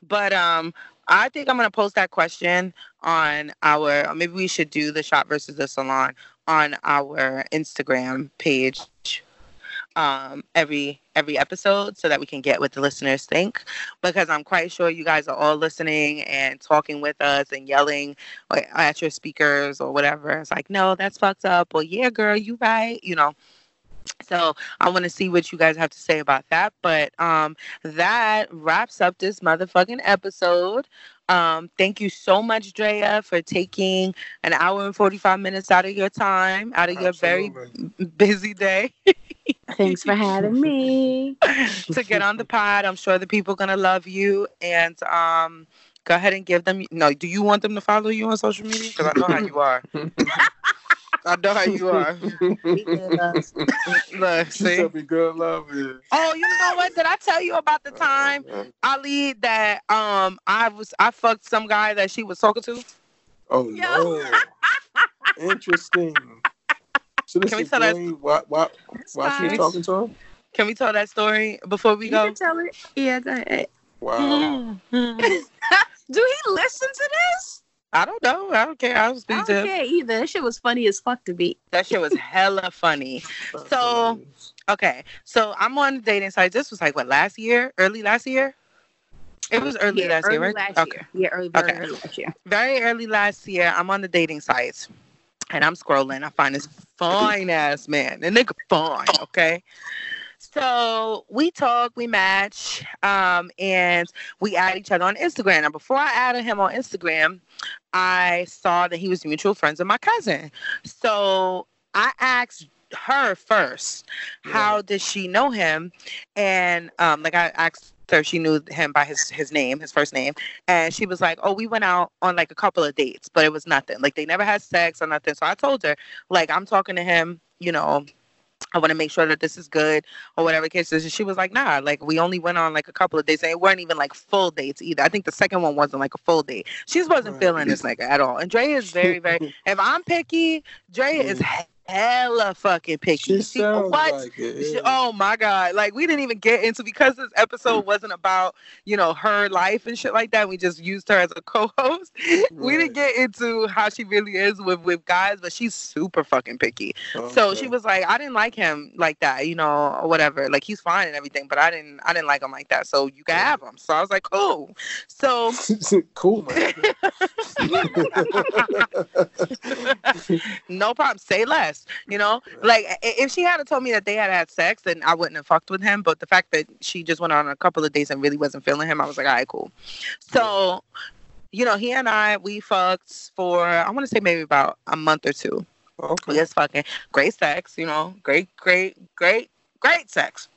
But um, I think I'm gonna post that question on our. Maybe we should do the shop versus the salon on our Instagram page. Um, every every episode, so that we can get what the listeners think, because I'm quite sure you guys are all listening and talking with us and yelling at your speakers or whatever. It's like, no, that's fucked up, or yeah, girl, you right, you know. So I want to see what you guys have to say about that. But um, that wraps up this motherfucking episode. Um, thank you so much, Drea, for taking an hour and 45 minutes out of your time, out of your very busy day Thanks for having me. to get on the pod. I'm sure the people are going to love you. And um, go ahead and give them. No, do you want them to follow you on social media? Because I know how you are. I know how you are. Look, She see. be good love is. Oh, you know what? Did I tell you about the time Ali that um I was I fucked some guy that she was talking to? Oh no. Interesting. So this Can we is tell that- during why why why she was talking to him? Can we tell that story before we You go? can tell it. Yeah, go ahead. Wow. Do he listen to this? I don't know. I don't care. I was I don't care either. That shit was funny as fuck to me. That shit was hella funny. So- Okay, so I'm on the dating site. This was like what last year? Early last year? It was early yeah, last early year, right? last okay. year. Yeah, early, very Okay. early last year. very early last year, I'm on the dating sites and I'm scrolling. I find this fine ass man. And nigga fine, okay? So we talk, we match, um, and we add each other on Instagram. Now, before I added him on Instagram, I saw that he was mutual friends with my cousin. So I asked her first, how did she know him? And um, like I asked her she knew him by his his name, his first name. And she was like, Oh, we went out on like a couple of dates, but it was nothing. Like they never had sex or nothing. So I told her, like, I'm talking to him, you know, I want to make sure that this is good or whatever the case is. And she was like, nah, like we only went on like a couple of dates and it weren't even like full dates either. I think the second one wasn't like a full date. She just wasn't Right. feeling this nigga at all. And Dre is very, very, if I'm picky, Dre is mm. Hella fucking picky. She what? like. She- oh my god! Like we didn't even get into because this episode wasn't about you know her life and shit like that. We just used her as a co-host. We didn't get into how she really is with with guys, but she's super fucking picky. So she was like, I didn't like him like that, you know, or whatever. Like he's fine and everything, but I didn't I didn't like him like that. So you can have him. So I was like, cool. So cool, no problem. Say less. You know, like if she had told me that they had had sex, then I wouldn't have fucked with him. But the fact that she just went on a couple of dates and really wasn't feeling him, I was like, all right, cool. So, you know, he and I we fucked for I want to say maybe about a month or two. okay. We just fucking great sex. You know, great, great, great, great sex.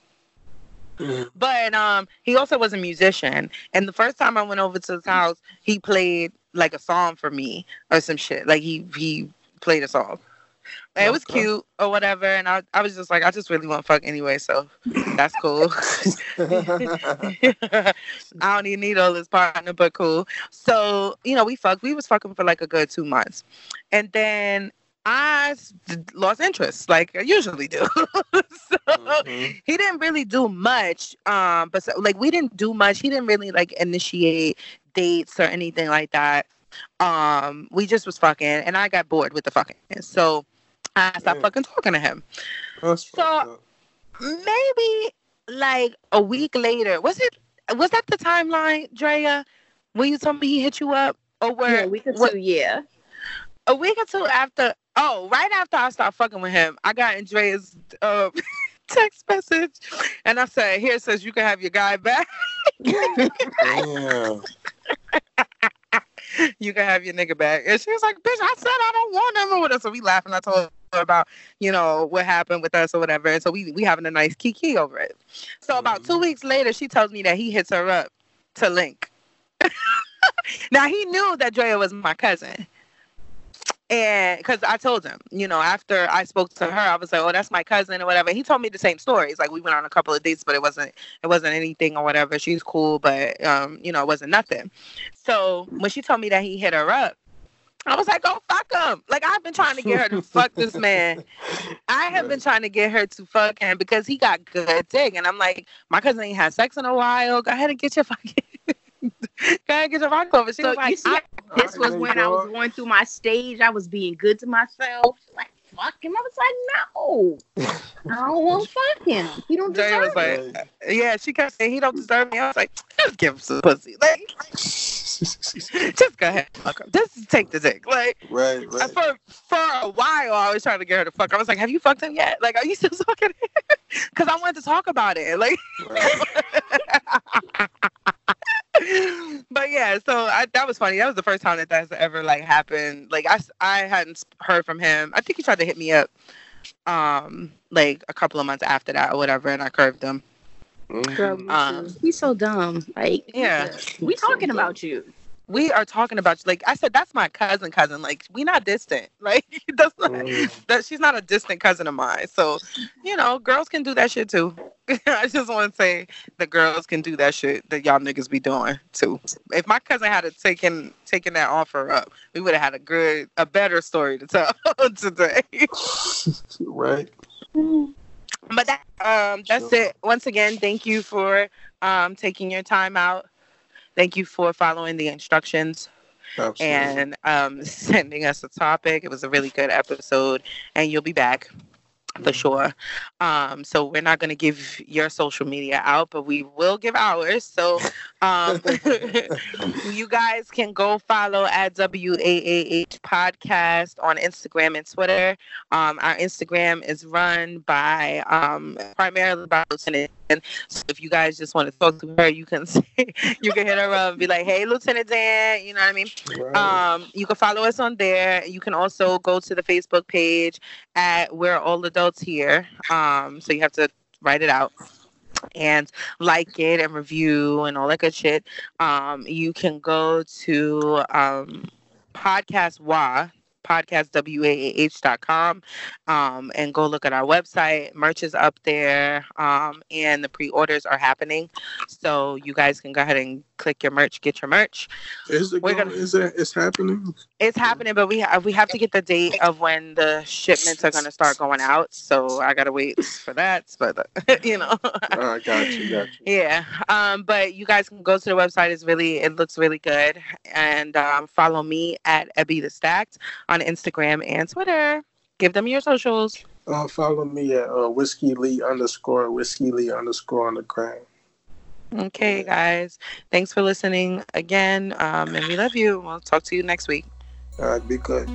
Mhm. But um, he also was a musician, and the first time I went over to his house, he played like a song for me or some shit. Like he he played a song. It was cute or whatever, and I I was just like, I just really want to fuck anyway, so that's cool. I don't even need all this partner, but cool. So you know, we fucked. We was fucking for like a good two months, and then I lost interest, like I usually do. so Mhm. he didn't really do much. Um, but so, like we didn't do much. He didn't really like initiate dates or anything like that. Um, we just was fucking, and I got bored with the fucking. So I stopped Yeah. fucking talking to him. That's So- Maybe like a week later. Was it? Was that the timeline, Drea? When you told me he hit you up, or where? Yeah, a week or what- two, yeah. a week or two after oh right after i stopped fucking with him i got andrea's uh text message, and I said, "Here it says you can have your guy back. Damn. you can have your nigga back." And she was like, "Bitch, I said I don't want him or whatever." So we laughing. I told her about you know what happened with us or whatever, and so we we having a nice kiki over it. So about two Mhm. weeks later, she tells me that he hits her up to link. now he knew that Drea was my cousin. And because I told him, you know, after I spoke to her, I was like, "Oh, that's my cousin" or whatever. He told me the same stories. Like we went on a couple of dates, but it wasn't, it wasn't anything or whatever. She's cool, but um, you know, it wasn't nothing. So when she told me that he hit her up, I was like, "Oh, fuck him!" Like I've been trying to get her to fuck this man. I have been trying to get her to fuck him because he got good dick, and I'm like, my cousin ain't had sex in a while. Go ahead and get your fucking. Go ahead and get your rock over. She So was like, see, I- this was when I was going through my stage. I was being good to myself. Like fuck him. I was like, no, I don't want to fuck him. He don't Jay was deserve like, Right. yeah, she kept saying he don't deserve me. I was like, just give him some pussy. Like, just go ahead, fuck him. Just take the dick. Like, right, uh, right. for for a while, I was trying to get her to fuck. I was like, have you fucked him yet? Like, are you still fucking him? Because I wanted to talk about it. Like, right. but yeah, so I, that was funny. That was the first time that that's ever like happened. Like I, I hadn't heard from him. I think he tried to hit me up, um, like a couple of months after that or whatever, and I curved him. Mhm. Girl, Um, he's so dumb. Like, Yeah. we talking about you. We are talking about like I said. That's my cousin. Cousin, like we not distant. Like that's not, Mhm. that she's not a distant cousin of mine. So, you know, girls can do that shit too. I just want to say the girls can do that shit that y'all niggas be doing too. If my cousin had taken taken that offer up, we would have had a good, a better story to tell today. right. But that, um, that's Sure. it. Once again, thank you for um, taking your time out. Thank you for following the instructions Absolutely. and um, sending us a topic. It was a really good episode, and you'll be back for sure. Um, so we're not going to give your social media out, but we will give ours. So um, you guys can go follow at WAAH podcast on Instagram and Twitter. Um, our Instagram is run by um, primarily by Lieutenant. So if you guys just want to talk to her, you can say, you can hit her up and be like, "Hey, Lieutenant Dan," you know what I mean? Right. Um, you can follow us on there. You can also go to the Facebook page at We're All Adults Here. Um, so you have to write it out and like it and review and all that good shit. Um, you can go to um, podcast wa podcast w-a-a-h.com um, and go look at our website merch is up there um, and the pre-orders are happening so you guys can go ahead and click your merch get your merch is it we're going, gonna- is it it's happening? it's happening, but we have we have to get the date of when the shipments are going to start going out. So I gotta wait for that. But you know, I got you, got you. yeah. Um, but you guys can go to the website. It's really it looks really good, and um, follow me at Ebby the Stacked on Instagram and Twitter. Give them your socials. Uh, follow me at uh, whiskey lee underscore whiskey lee underscore on the gram. Okay, guys. Thanks for listening again, um, and we love you. We'll talk to you next week. All right, be good.